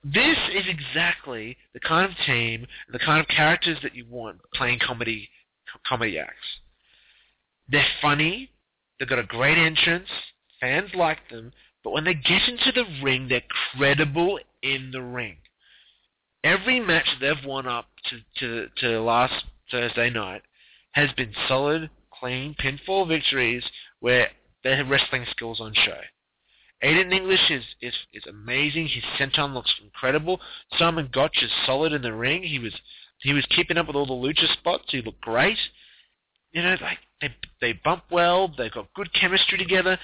this is exactly the kind of team, the kind of characters that you want playing comedy comedy acts. They're funny. They've got a great entrance. Fans like them. But when they get into the ring, they're credible in the ring. Every match they've won up to, to, to last Thursday night has been solid, clean, pinfall victories where their wrestling skills on show. Aiden English is, is, is amazing. His senton looks incredible. Simon Gotch is solid in the ring. He was he was keeping up with all the lucha spots. He looked great. You know, like they they bump well. They've got good chemistry together.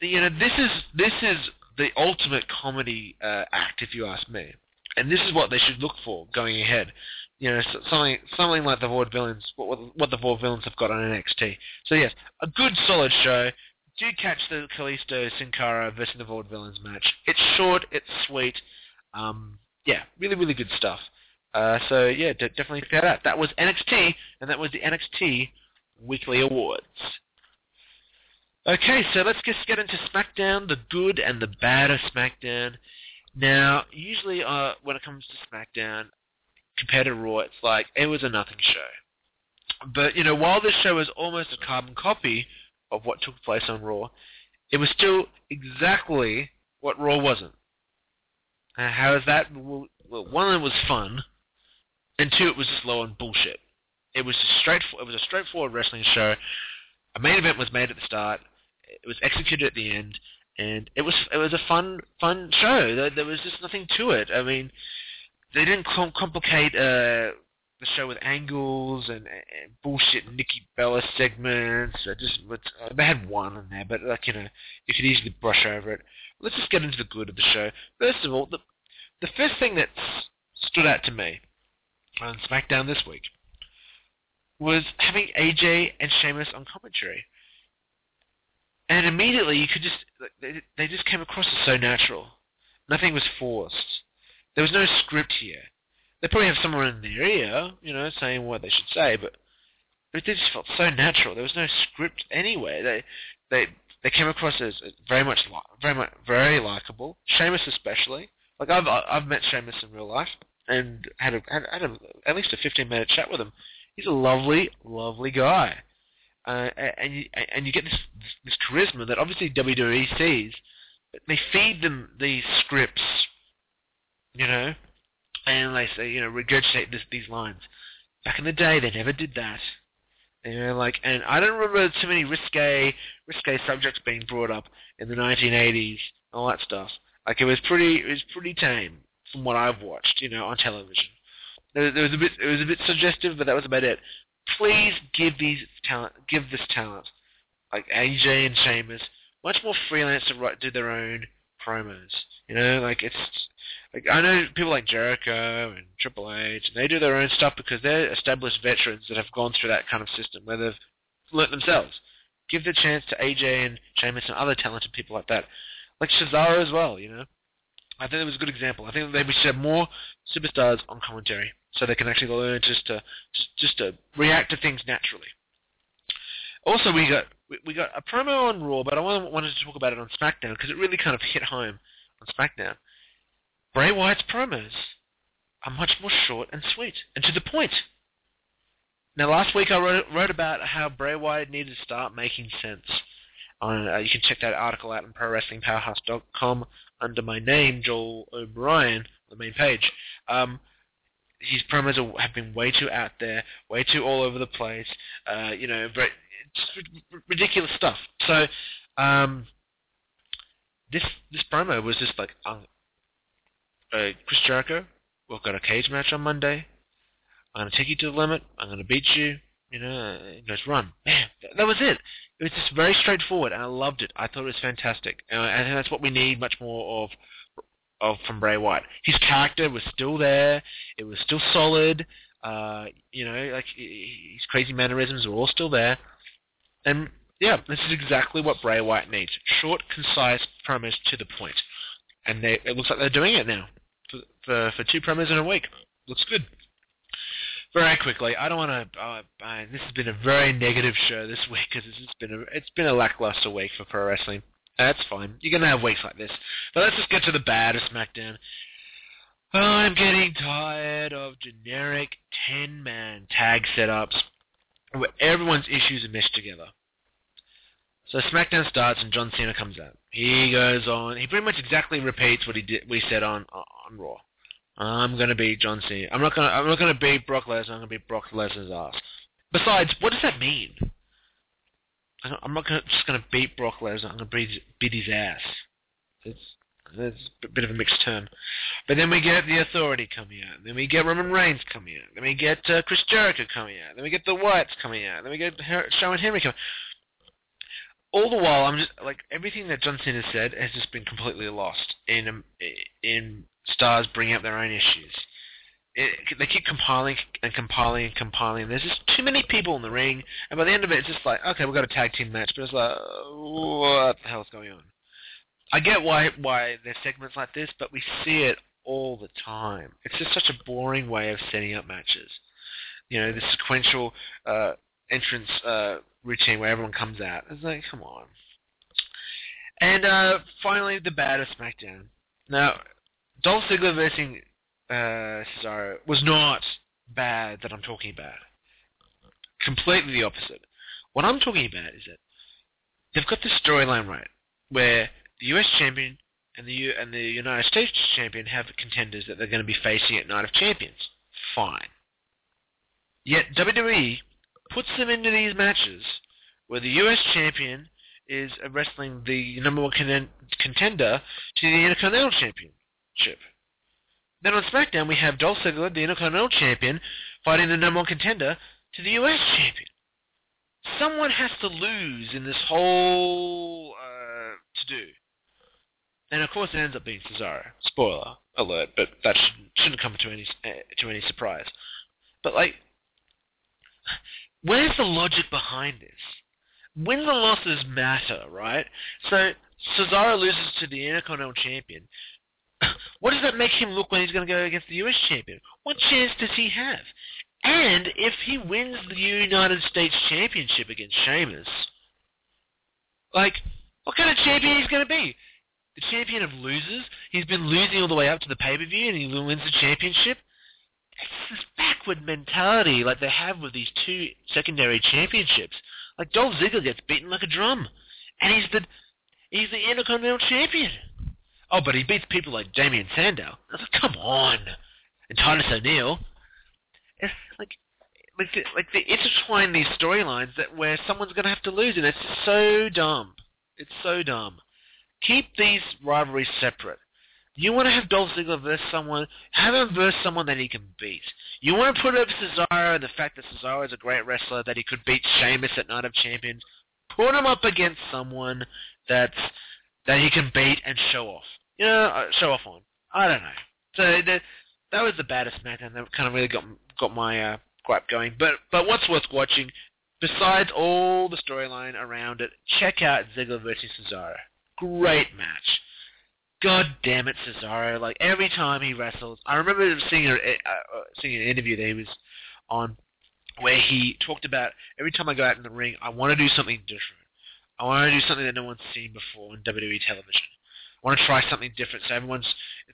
The, you know, this is this is the ultimate comedy uh, act, if you ask me. And this is what they should look for going ahead. You know, something something like the Vaudevillains, what, what the Vaudevillains have got on NXT. So yes, a good solid show. Do catch the Kalisto Sin Cara versus the Vaudevillains match. It's short, it's sweet. Um, yeah, really, really good stuff. Uh, so yeah, d- definitely check that out. That was NXT, and that was the NXT Weekly Awards. Okay, so let's just get into SmackDown, the good and the bad of SmackDown. Now, usually uh, when it comes to SmackDown, compared to Raw, it's like it was a nothing show. But you know, while this show is almost a carbon copy of what took place on Raw, it was still exactly what Raw wasn't. Uh, how is that? Well, one, it was fun, and two, it was just low on bullshit. It was a straight. It was a straightforward wrestling show. A main event was made at the start. It was executed at the end, and it was it was a fun fun show. There, there was just nothing to it. I mean, they didn't com- complicate uh, the show with angles and, and bullshit Nikki Bella segments. I just uh, they had one in there, but like you know, you could easily brush over it. Let's just get into the good of the show. First of all, the the first thing that stood out to me on SmackDown this week was having AJ and Sheamus on commentary. And immediately you could just, they, they just came across as so natural. Nothing was forced. There was no script here. They probably have someone in their ear, you know, saying what they should say, but, it just felt so natural. There was no script anyway. They, they, they came across as very much, very much, very likable. Sheamus especially. Like I've, I've met Sheamus in real life and had a, had, had a, at least a 15 minute chat with him. He's a lovely, lovely guy. Uh, and you and you get this, this, charisma that obviously WWE sees. They feed them these scripts, you know, and they say you know regurgitate this, these lines. Back in the day, they never did that. You know, like, and I don't remember too many risque risque subjects being brought up in the 1980s, all that stuff. Like it was pretty, it was pretty tame from what I've watched, you know, on television. There, was a bit, it was a bit suggestive, but that was about it. Please give these talent, give this talent, like AJ and Sheamus, much more freelance to write, do their own promos. You know, like it's like I know people like Jericho and Triple H, and they do their own stuff because they're established veterans that have gone through that kind of system where they've learnt themselves. Give the chance to AJ and Sheamus and other talented people like that, like Cesaro as well. You know, I think it was a good example. I think they should have more superstars on commentary so they can actually learn just to just, just to react to things naturally. Also, we got we, got a promo on Raw, but I wanted to talk about it on SmackDown because it really kind of hit home on SmackDown. Bray Wyatt's promos are much more short and sweet and to the point. Now, last week I wrote, wrote about how Bray Wyatt needed to start making sense. On, uh, you can check that article out on ProWrestlingPowerhouse.com under my name, Joel O'Brien, the main page. Um, his promos are, have been way too out there, way too all over the place. Uh, you know, just ridiculous stuff. So, um, this this promo was just like, uh, uh, Chris Jericho, we've got a cage match on Monday. I'm gonna take you to the limit. I'm gonna beat you. You know, and just run. Man, that was it. It was just very straightforward, and I loved it. I thought it was fantastic, and think that's what we need much more of of from Bray Wyatt. His character was still there. It was still solid. Uh, you know, like his crazy mannerisms were all still there. And yeah, this is exactly what Bray Wyatt needs: short, concise promos to the point. And they, it looks like they're doing it now for for, for two promos in a week. Looks good. Very quickly, I don't want to. Uh, this has been a very negative show this <laughs> week because it's been a it's been a lackluster week for pro wrestling. That's fine. You're gonna have weeks like this. But let's just get to the bad of SmackDown. I'm getting tired of generic 10-man tag setups everyone's issues are meshed together. So SmackDown starts and John Cena comes out. He goes on. He pretty much exactly repeats what he did. We said on on Raw. I'm gonna beat John Cena. I'm not gonna. I'm not gonna beat Brock Lesnar. I'm gonna beat Brock Lesnar's ass. Besides, what does that mean? I'm not gonna, just to beat Brock Lesnar. I'm to beat, beat his ass. It's There's a bit of a mixed term. But then we get the Authority coming out. Then we get Roman Reigns coming out. Then we get uh, Chris Jericho coming out. Then we get the Wyatts coming out. Then we get Her- Shawn Henry coming. All the while, I'm just like everything that John Cena said has just been completely lost in um, in stars bringing up their own issues. It, they keep compiling and compiling and compiling. There's just too many people in the ring, and by the end of it, it's just like, okay, we've got a tag team match, but it's like, what the hell's going on? I get why why there's segments like this, but we see it all the time. It's just such a boring way of setting up matches. You know, the sequential uh, entrance uh, routine where everyone comes out. It's like, come on. And uh, finally, the baddest SmackDown. Now, Dolph Ziggler versus uh, Cesaro was not bad that I'm talking about. Completely the opposite. What I'm talking about is that they've got the storyline right, where the US champion and the U- and the United States champion have contenders that they're going to be facing at Night of Champions. Fine. Yet WWE puts them into these matches where the US champion is wrestling the number one con- contender to the Intercontinental Championship. Then on SmackDown we have Dolph Ziggler, the Intercontinental Champion, fighting the number one contender to the US Champion. Someone has to lose in this whole uh, to-do. And of course, it ends up being Cesaro. Spoiler alert, but that shouldn't, shouldn't come to any uh, to any surprise. But like, where's the logic behind this? Wins and losses matter, right? So Cesaro loses to the Intercontinental Champion. <coughs> What does that make him look when he's going to go against the US Champion? What chance does he have? And if he wins the United States Championship against Sheamus, like, what kind of champion is he's going to be? The champion of losers? He's been losing all the way up to the pay-per-view and he wins the championship? It's this backward mentality like they have with these two secondary championships. Like Dolph Ziggler gets beaten like a drum. And he's the he's the Intercontinental Champion. Oh, but he beats people like Damien Sandow. I was like, come on. And Titus O'Neil. It's like like the, like they intertwine these storylines that where someone's going to have to lose, and it's so dumb. It's so dumb. Keep these rivalries separate. You want to have Dolph Ziggler versus someone, have him versus someone that he can beat. You want to put up Cesaro and the fact that Cesaro is a great wrestler, that he could beat Sheamus at Night of Champions. Put him up against someone that's that he can beat and show off. You know, uh, show off on. I don't know. So the, that was the baddest SmackDown. That kind of really got got my uh, gripe going. But but what's worth watching? Besides all the storyline around it, check out Ziggler versus Cesaro. Great match. God damn it, Cesaro! Like every time he wrestles, I remember seeing a, seeing an interview that he was on where he talked about every time I go out in the ring, I want to do something different. I want to do something that no one's seen before in WWE television. I want to try something different, so everyone's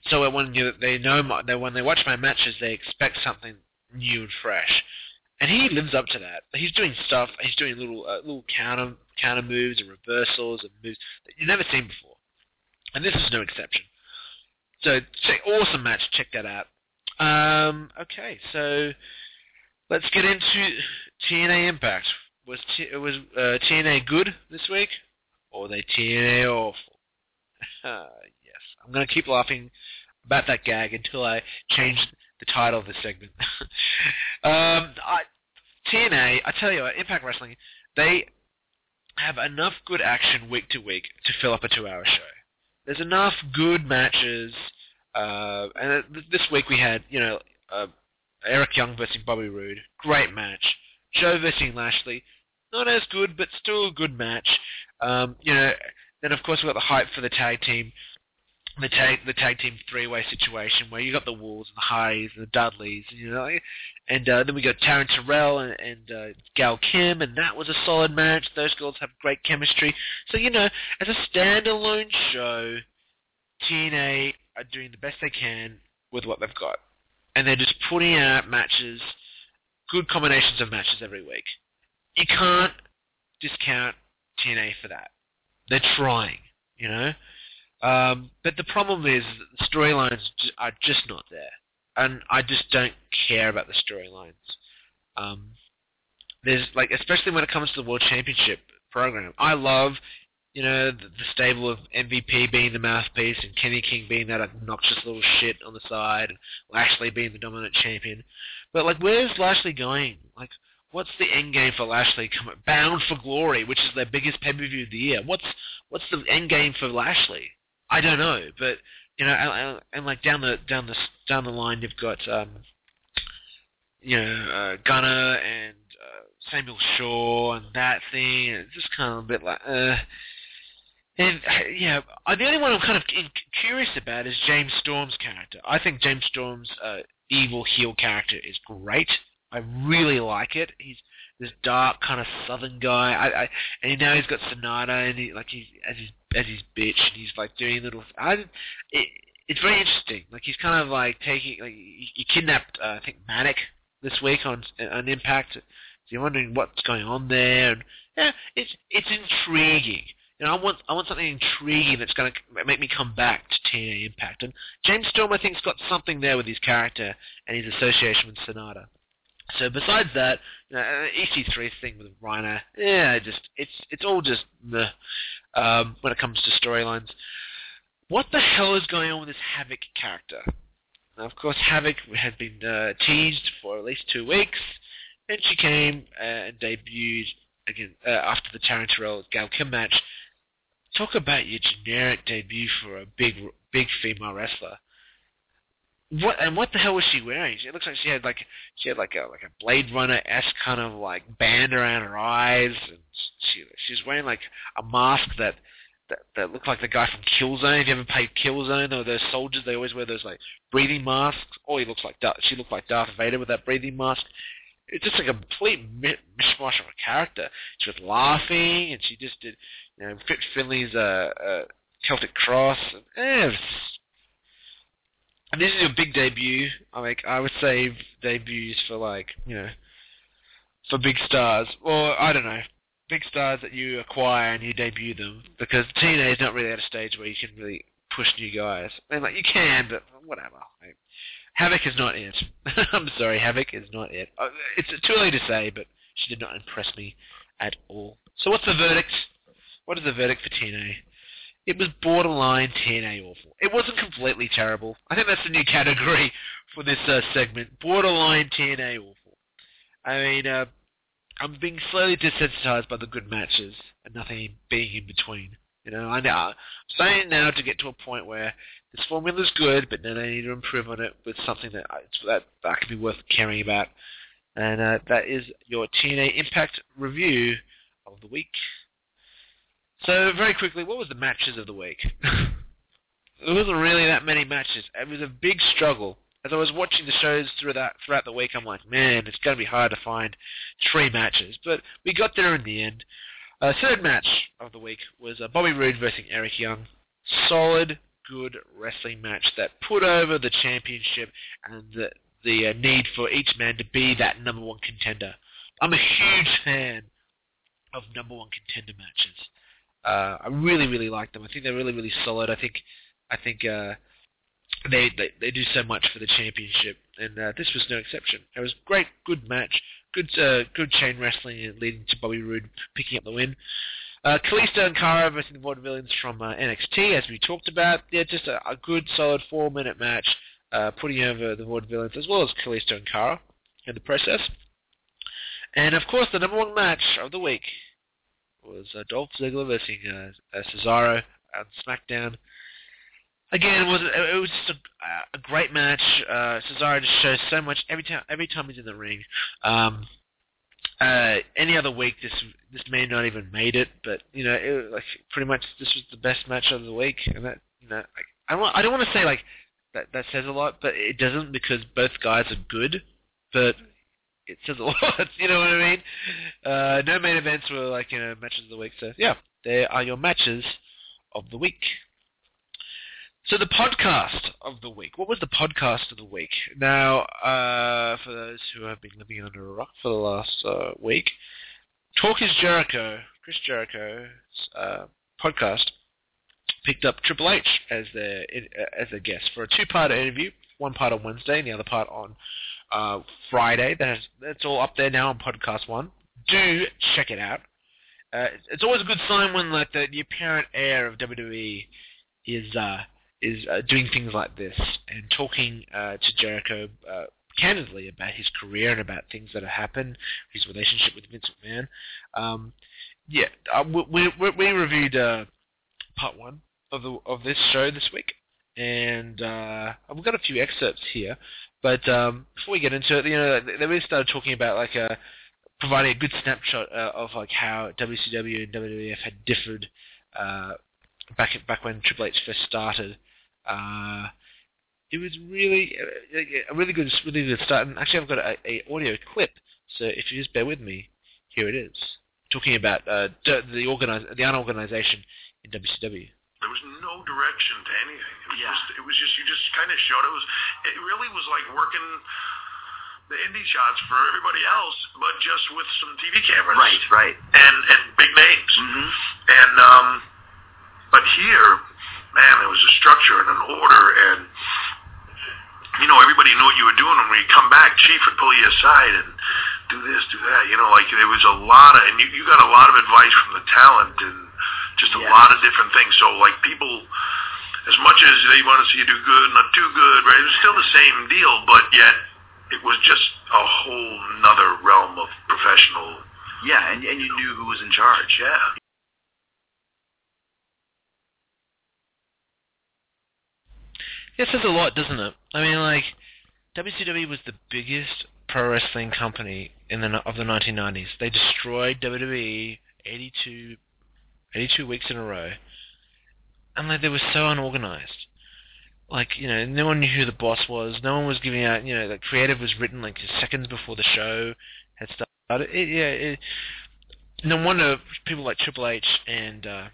so when you, they know my, they when they watch my matches, they expect something new and fresh. And he lives up to that. He's doing stuff. He's doing a little uh, little counter counter moves and reversals and moves that you've never seen before. And this is no exception. So, check, awesome match. Check that out. Um, okay, so let's get into TNA Impact. Was T- was uh, TNA good this week, or they TNA awful? <laughs> yes, I'm going to keep laughing about that gag until I change the title of the segment. <laughs> um, I, TNA, I tell you what, Impact Wrestling, they have enough good action week to week to fill up a two-hour show. There's enough good matches, uh, and this week we had, you know, uh, Eric Young versus Bobby Roode, great match. Joe versus Lashley, not as good, but still a good match. Um, you know, then of course we got the hype for the tag team, the tag the tag team three way situation where you got the Wolves and the Hardys and the Dudleys, you know, and uh, then we got Taryn Terrell and, and uh, Gail Kim, and that was a solid match. Those girls have great chemistry. So you know, as a standalone show, TNA are doing the best they can with what they've got, and they're just putting out matches, good combinations of matches every week. You can't discount TNA for that. They're trying, you know. Um, but the problem is the storylines are just not there, and I just don't care about the storylines. Um, there's like, especially when it comes to the World Championship program, I love you know, the, the stable of MVP being the mouthpiece and Kenny King being that obnoxious little shit on the side and Lashley being the dominant champion. But, like, where's Lashley going? Like, what's the end game for Lashley? Bound for Glory, which is their biggest pay-per-view of the year. What's what's the end game for Lashley? I don't know, but you know, and, like down the down the down the line, you've got um, you know uh, Gunner and uh, Samuel Shaw and that thing. It's just kind of a bit like. Uh, and yeah, the only one I'm kind of curious about is James Storm's character. I think James Storm's uh, evil heel character is great. I really like it. He's this dark kind of southern guy. I, I and now he's got Sanada and he like he's as his as his bitch and he's like doing little. I it, it's very interesting. Like he's kind of like taking like he, he kidnapped uh, I think Manik this week on on Impact. So you're wondering what's going on there. And yeah, it's it's intriguing. You know, I want I want something intriguing that's going to make me come back to TNA Impact. And James Storm, I think, has got something there with his character and his association with Sanada. So besides that, you know, uh, EC3 thing with Rhino, yeah, just it's it's all just meh, um, when it comes to storylines. What the hell is going on with this Havok character? Now, of course, Havok had been uh, teased for at least two weeks, and she came uh, and debuted again uh, after the Taryn Gail Kim match. Talk about your generic debut for a big big female wrestler what and what the hell was she wearing? It looks like she had like she had like a like a Blade Runner esque kind of like band around her eyes, and she she's wearing like a mask that that that looked like the guy from Killzone. If you ever played Killzone, or those soldiers, they always wear those like breathing masks. Oh, he looks like Darth, she looked like Darth Vader with that breathing mask. It's just a complete mishmash of a character. She was laughing, and she just did you know Fit Finlay's uh, uh, Celtic Cross. And, eh, this is your big debut. I like I would say debuts for like you know for big stars, or I don't know, big stars that you acquire and you debut them because TNA is not really at a stage where you can really push new guys. I mean, like you can, but whatever. Like, Havok is not it. <laughs> I'm sorry, Havok is not it. Uh, it's too early to say, but she did not impress me at all. So what's the verdict? What is the verdict for TNA? It was borderline TNA awful. It wasn't completely terrible. I think that's the new <laughs> category for this uh, segment. Borderline TNA awful. I mean, uh, I'm being slowly desensitized by the good matches and nothing being in between. You know, I know. I'm starting now to get to a point where this formula is good, but then I need to improve on it with something that I, that that can be worth caring about. And uh, that is your TNA Impact review of the week. So very quickly, what was the matches of the week? <laughs> there wasn't really that many matches. It was a big struggle. As I was watching the shows through that throughout the week, I'm like, man, it's going to be hard to find three matches. But we got there in the end. Uh, third match of the week was uh, Bobby Roode versus Eric Young. Solid, good wrestling match that put over the championship and the, the uh, need for each man to be that number one contender. I'm a huge fan of number one contender matches. Uh, I really, really like them. I think they're really, really solid. I think, I think uh, they, they they do so much for the championship, and uh, this was no exception. It was great, good match, good uh, good chain wrestling, leading to Bobby Roode picking up the win. Uh, Kalisto and Cara versus the Vaudevillains from uh, NXT, as we talked about. Yeah, just a, a good, solid four-minute match, uh, putting over the Vaudevillains as well as Kalisto and Cara in the process. And of course, the number one match of the week was uh, Dolph Ziggler versus uh, uh, Cesaro on SmackDown. Again, it was it was just a, a great match. Uh, Cesaro just shows so much every time every time he's in the ring. Um, uh, any other week, this this may not even made it, but you know, it, like pretty much this was the best match of the week, and that you know, like, I don't I don't want to say like that that says a lot, but it doesn't because both guys are good. But it says a <laughs> lot. You know what I mean? Uh, no main events were like you know matches of the week. So yeah, there are your matches of the week. So the podcast of the week. What was the podcast of the week? Now, uh, for those who have been living under a rock for the last uh, week, Talk is Jericho, Chris Jericho's uh, podcast, picked up Triple H as their as a guest for a two-part interview. One part on Wednesday, and the other part on uh, Friday. That's that's all up there now on Podcast One. Do check it out. uh, it's always a good sign when like the, the apparent heir of WWE is uh, is uh, doing things like this and talking uh, to Jericho uh, candidly about his career and about things that have happened, his relationship with Vince McMahon. Um, yeah, uh, we, we, we reviewed uh, part one of the of this show this week, and uh, we've got a few excerpts here. But um, before we get into it, you know, they really started talking about like uh, providing a good snapshot uh, of like how WCW and WWF had differed uh, back back when Triple H first started. Uh, it was really uh, a really good, really good start. And actually, I've got a, a audio clip, so if you just bear with me, here it is, talking about uh, the organize, the unorganization in WCW. There was no direction to anything. It was yeah. just, it was just you just kind of showed it was. It really was like working the indie shots for everybody else, but just with some TV cameras. Right, right. And and big names. Mm-hmm. And um, but here, man, there was a structure and an order and you know, everybody knew what you were doing. And when you come back, Chief would pull you aside and do this, do that. You know, like there was a lot of, and you, you got a lot of advice from the talent and just a yes. lot of different things. So, like people, as much as they want to see you do good, not too good, right? It was still the same deal, but yet it was just a whole nother realm of professional. Yeah, and and you knew who was in charge. Yeah. It says a lot, doesn't it? I mean, like WCW was the biggest pro wrestling company in the of the 1990s. They destroyed WWE 82, 82 weeks in a row, and like they were so unorganized. Like you know, no one knew who the boss was. No one was giving out. You know, the creative was written like seconds before the show had started. It, yeah, it, no wonder people like Triple H and uh,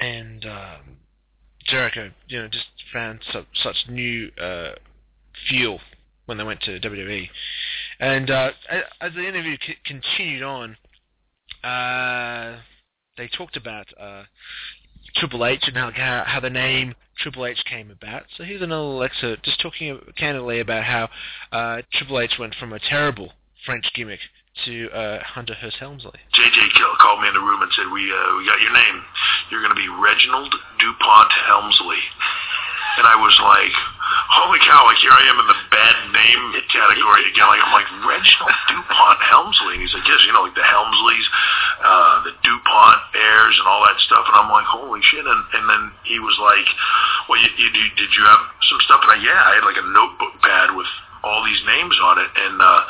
and um, Jericho, you know, just found such, such new uh, fuel when they went to WWE. And uh, as the interview c- continued on, uh, they talked about uh, Triple H and how, how, the name Triple H came about. So here's another excerpt just talking candidly about how uh, Triple H went from a terrible French gimmick to uh, Hunter Hearst Helmsley. JJ called me in the room and said, "We uh, we got your name. You're going to be Reginald Dupont Helmsley." And I was like, "Holy cow! Like here I am in the bad name category again. Like I'm like Reginald Dupont Helmsley." And he's like, "Yes, you know, like the Helmsleys, uh, the Dupont heirs, and all that stuff." And I'm like, "Holy shit!" And and then he was like, "Well, you, you, did you have some stuff?" And I, "Yeah, I had like a notebook pad with all these names on it." And uh,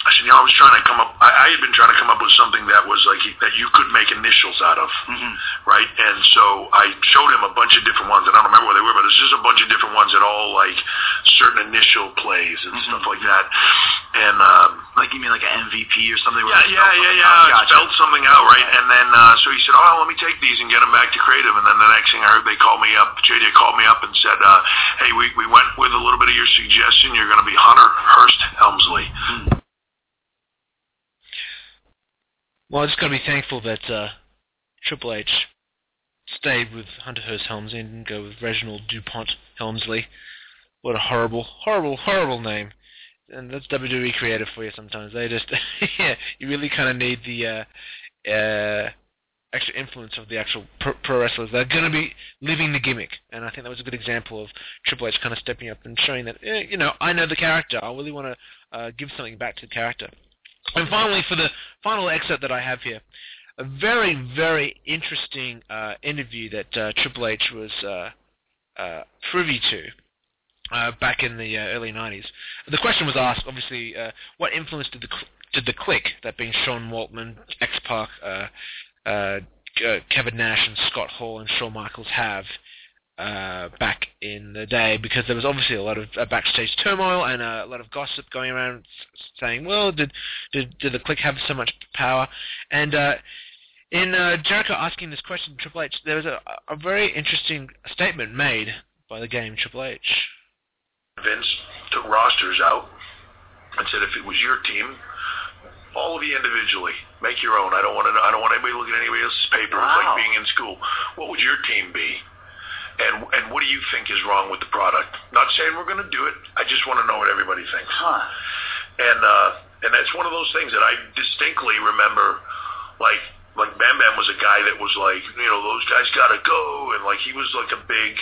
I said, you know, I was trying to come up. I, I had been trying to come up with something that was like that you could make initials out of, mm-hmm. right? And so I showed him a bunch of different ones, and I don't remember what they were, but it's just a bunch of different ones that all like certain initial plays and mm-hmm. stuff like that. And um, like you mean like an MVP or something? Yeah, yeah, yeah, yeah. Gotcha. Spelled something out, right? And then uh, so he said, oh, let me take these and get them back to creative. And then the next thing I heard, they called me up. JJ called me up and said, uh, hey, we we went with a little bit of your suggestion. You're going to be Hunter Hearst Helmsley. Mm-hmm. Well, I just got to be thankful that uh, Triple H stayed with Hunter Hearst Helmsley and didn't go with Reginald DuPont Helmsley. What a horrible, horrible, horrible name. And that's WWE creative for you sometimes. They just, <laughs> yeah, you really kind of need the uh, uh, extra influence of the actual pro, pro wrestlers. They're going to be living the gimmick. And I think that was a good example of Triple H kind of stepping up and showing that, eh, you know, I know the character. I really want to uh, give something back to the character. And finally, for the final excerpt that I have here, a very, very interesting uh, interview that uh, Triple H was uh, uh privy to uh, back in the uh, early 90s. The question was asked, obviously, what influence did the did the Kliq, that being Sean Waltman, X-Pac, Kevin Nash, and Scott Hall and Shawn Michaels have uh, back in the day because there was obviously a lot of uh, backstage turmoil and uh, a lot of gossip going around saying, well, did did, did the Kliq have so much power? And uh, in uh, Jericho asking this question to Triple H, there was a, a very interesting statement made by the game Triple H. Vince took rosters out and said, if it was your team, all of you individually, make your own. I don't want to. I don't want anybody looking at anybody else's paper. Wow. It's like being in school. What would your team be? And and what do you think is wrong with the product? Not saying we're going to do it. I just want to know what everybody thinks. Huh. And uh, and that's one of those things that I distinctly remember, like like Bam Bam was a guy that was like, you know, those guys gotta go, and like he was like a big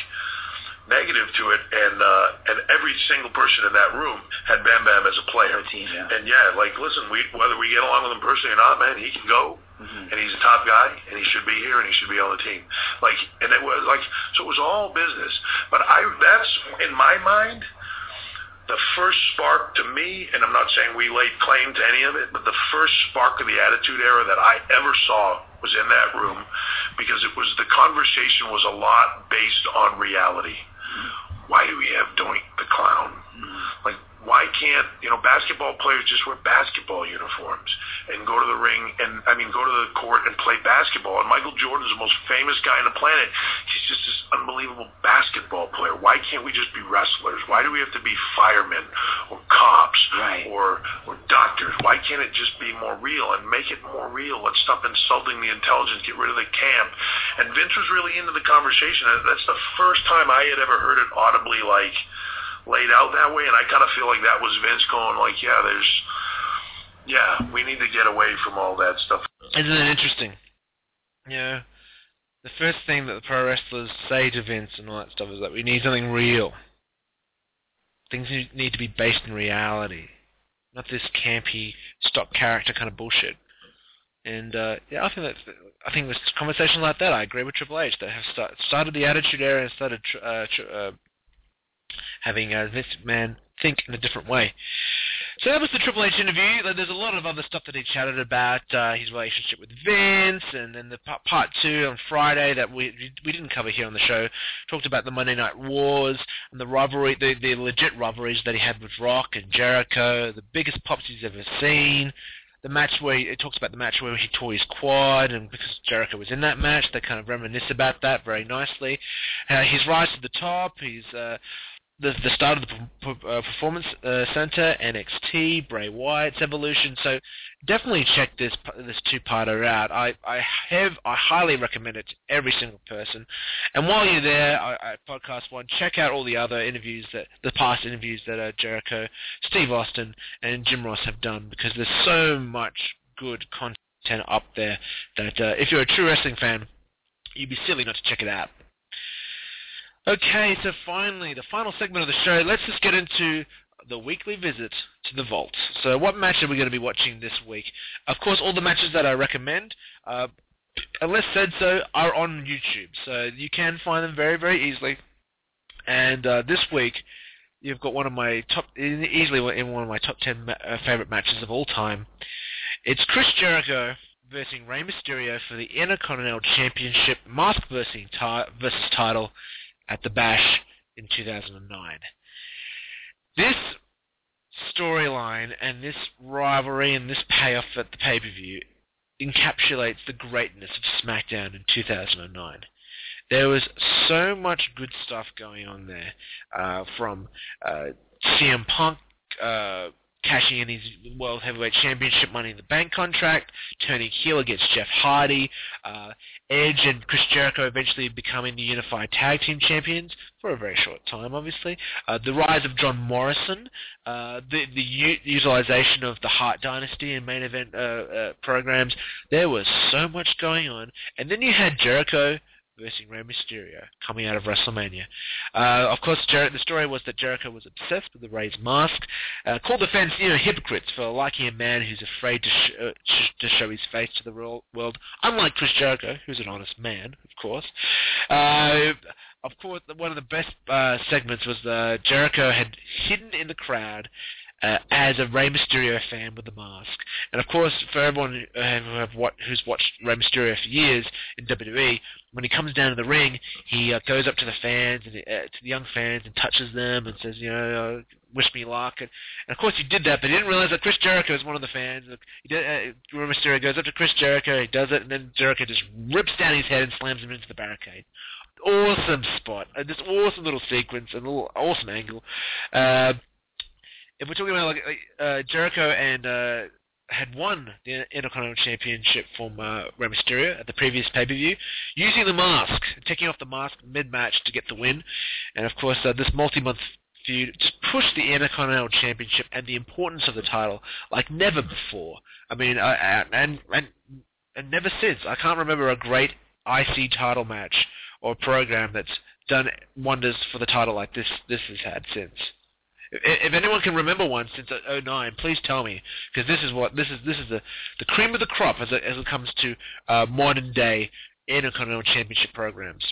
negative to it, and uh, and every single person in that room had Bam Bam as a player. Team, yeah. And yeah, like listen, we whether we get along with him personally or not, man, he can go, Mhm. and he's a top guy, and he should be here, and he should be on the team. Like, and it was like, so it was all business. But I, that's in my mind, the first spark to me, and I'm not saying we laid claim to any of it, but the first spark of the Attitude Era that I ever saw was in that room, because it was the conversation was a lot based on reality. Why do we have Doink the clown? Mm. Like, why can't you know basketball players just wear basketball uniforms and go to the ring and I mean go to the court and play basketball? And Michael Jordan's the most famous guy on the planet. He's just this unbelievable basketball player. Why can't we just be wrestlers? Why do we have to be firemen or cops Right. or or doctors? Why can't it just be more real and make it more real? Let's stop insulting the intelligence, get rid of the camp. And Vince was really into the conversation. That's the first time I had ever heard it audibly like laid out that way, and I kind of feel like that was Vince going like, yeah, there's, yeah, we need to get away from all that stuff. Isn't it interesting? Know, the first thing that the pro wrestlers say to Vince and all that stuff is that we need something real. Things need- to be based in reality, not this campy stock character kind of bullshit. And uh, yeah, I think that's I think this conversations like that. I agree with Triple H that have start, started the Attitude Era and started uh, tr- uh, having uh, Vince McMahon think in a different way. So that was the Triple H interview. There's a lot of other stuff that he chatted about, uh, his relationship with Vince, and then the part, part two on Friday that we we didn't cover here on the show talked about the Monday Night Wars and the rivalry, the, the legit rivalries that he had with Rock and Jericho, the biggest pops he's ever seen. The match where he, it talks about the match where he tore his quad, and because Jericho was in that match, they kind of reminisce about that very nicely. Uh, his rise to the top, his uh, the the start of the uh, performance uh, center, NXT, Bray Wyatt's evolution. So definitely check this this two parter out. I I have I highly recommend it to every single person. And while you're there I, Podcast One, check out all the other interviews that the past interviews that uh, Jericho, Steve Austin, and Jim Ross have done because there's so much good content up there that uh, if you're a true wrestling fan, you'd be silly not to check it out. Okay, so finally, the final segment of the show, let's just get into the weekly visit to the vault. So what match are we going to be watching this week? Of course, all the matches that I recommend, uh, unless said so, are on YouTube. So you can find them very, very easily. And uh, this week, you've got one of my top, easily in one of my top 10 ma- uh, favorite matches of all time. It's Chris Jericho versus Rey Mysterio for the Intercontinental Championship Mask versus, ti- versus title at the Bash in 2009. This storyline and this rivalry and this payoff at the pay-per-view encapsulates the greatness of SmackDown in 2009. There was so much good stuff going on there, uh, from uh, CM Punk uh, cashing in his World Heavyweight Championship Money in the Bank contract, turning heel against Jeff Hardy, uh, Edge and Chris Jericho eventually becoming the Unified Tag Team Champions for a very short time, obviously. Uh, the rise of John Morrison, uh, the, the u- utilization of the Hart Dynasty and main event uh, uh, programs. There was so much going on. And then you had Jericho versus Rey Mysterio coming out of WrestleMania. Uh, of course, Jer- the story was that Jericho was obsessed with the Rey's mask, uh, called the fans, you know, hypocrites for liking a man who's afraid to, sh- uh, sh- to show his face to the real world, unlike Chris Jericho, who's an honest man, of course. Uh, of course, one of the best uh, segments was uh, Jericho had hidden in the crowd uh, as a Rey Mysterio fan with the mask. And of course, for everyone uh, who's watched Rey Mysterio for years in WWE, when he comes down to the ring, he uh, goes up to the fans and uh, to the young fans and touches them and says, you know, uh, wish me luck. And, and of course, he did that, but he didn't realize that Chris Jericho is one of the fans. He did, Rey Mysterio goes up to Chris Jericho, he does it, and then Jericho just rips down his head and slams him into the barricade awesome spot, uh, this awesome little sequence, and a little awesome angle. Uh, if we're talking about like uh, Jericho and uh, had won the Intercontinental Championship from uh, Rey Mysterio at the previous pay-per-view, using the mask, taking off the mask mid-match to get the win, and of course uh, this multi-month feud just pushed the Intercontinental Championship and the importance of the title like never before. I mean, uh, and and and never since. I can't remember a great IC title match or program that's done wonders for the title like this this has had since. If, anyone can remember one since 09, please tell me because this is what this is this is the the cream of the crop as it, as it comes to uh, modern day Intercontinental Championship programs.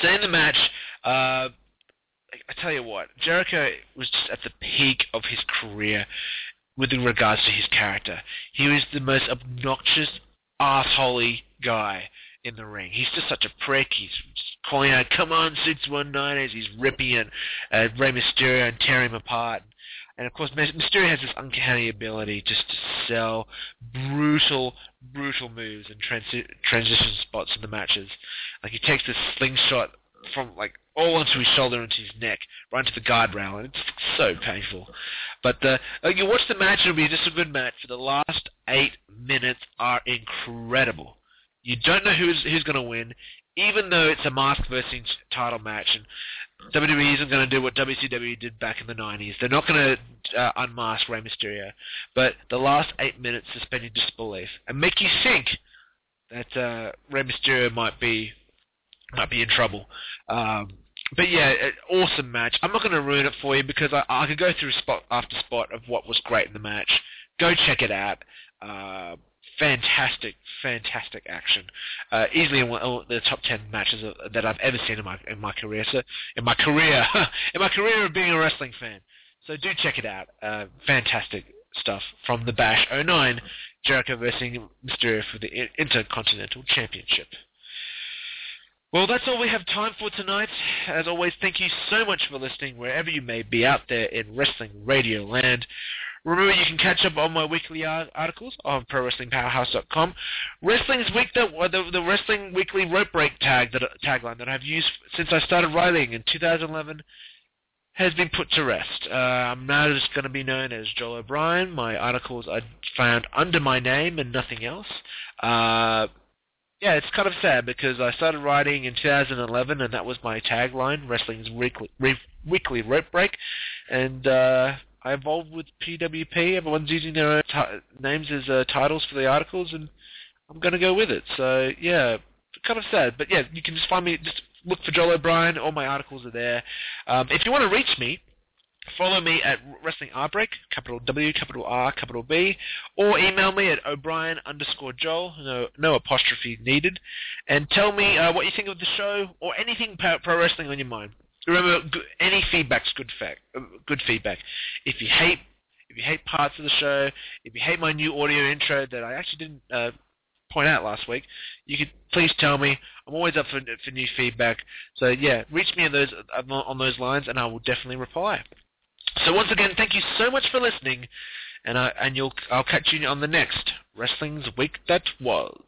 So in the match, uh, I tell you what, Jericho was just at the peak of his career with regards to his character. He was the most obnoxious, assholey guy in the ring. He's just such a prick. He's calling out, "Come on, six one niners!" He's ripping at uh, Rey Mysterio and tearing him apart. And of course, Mysterio has this uncanny ability just to sell brutal, brutal moves and transi- transition spots in the matches. Like he takes this slingshot from like all onto his shoulder into his neck, right into the guardrail, and it's so painful. But uh, you watch the match; it'll be just a good match. For the last eight minutes are incredible. You don't know who's who's going to win, even though it's a mask versus title match, and WWE isn't going to do what WCW did back in the 90s. They're not going to uh, unmask Rey Mysterio, but the last eight minutes suspend your disbelief and make you think that uh, Rey Mysterio might be might be in trouble. Um, but yeah, awesome match. I'm not going to ruin it for you because I, I could go through spot after spot of what was great in the match. Go check it out. Uh, fantastic, fantastic action. Uh, easily one of the top ten matches that I've ever seen in my in my career. So in my career, <laughs> in my career of being a wrestling fan. So do check it out. Uh, fantastic stuff from the Bash 09, Jericho versus Mysterio for the Intercontinental Championship. Well, that's all we have time for tonight. As always, thank you so much for listening wherever you may be out there in wrestling radio land. Remember, you can catch up on my weekly articles on ProWrestlingPowerhouse.com. Wrestling's Week, the, the, the Wrestling Weekly Rope Break tag that, tagline that I've used since I started writing in 2011 has been put to rest. Uh, I'm now just going to be known as Joel O'Brien. My articles are found under my name and nothing else. Uh, yeah, it's kind of sad because I started writing in 2011 and that was my tagline, Wrestling's Weekly, weekly Rope Break. And uh, I evolved with PWP. Everyone's using their own t- names as uh, titles for the articles, and I'm going to go with it. So yeah, kind of sad, but yeah, you can just find me. Just look for Joel O'Brien. All my articles are there. Um, if you want to reach me, follow me at Wrestling Break, capital W, capital R, capital B, or email me at O'Brien underscore Joel, no, no apostrophe needed, and tell me uh, what you think of the show or anything pro wrestling on your mind. Remember, any feedback's good fact, good feedback. If you hate, if you hate parts of the show, if you hate my new audio intro that I actually didn't uh, point out last week, you could please tell me. I'm always up for for new feedback. So yeah, reach me on those on those lines, and I will definitely reply. So once again, thank you so much for listening, and I and you'll I'll catch you on the next Wrestling's Week That Was.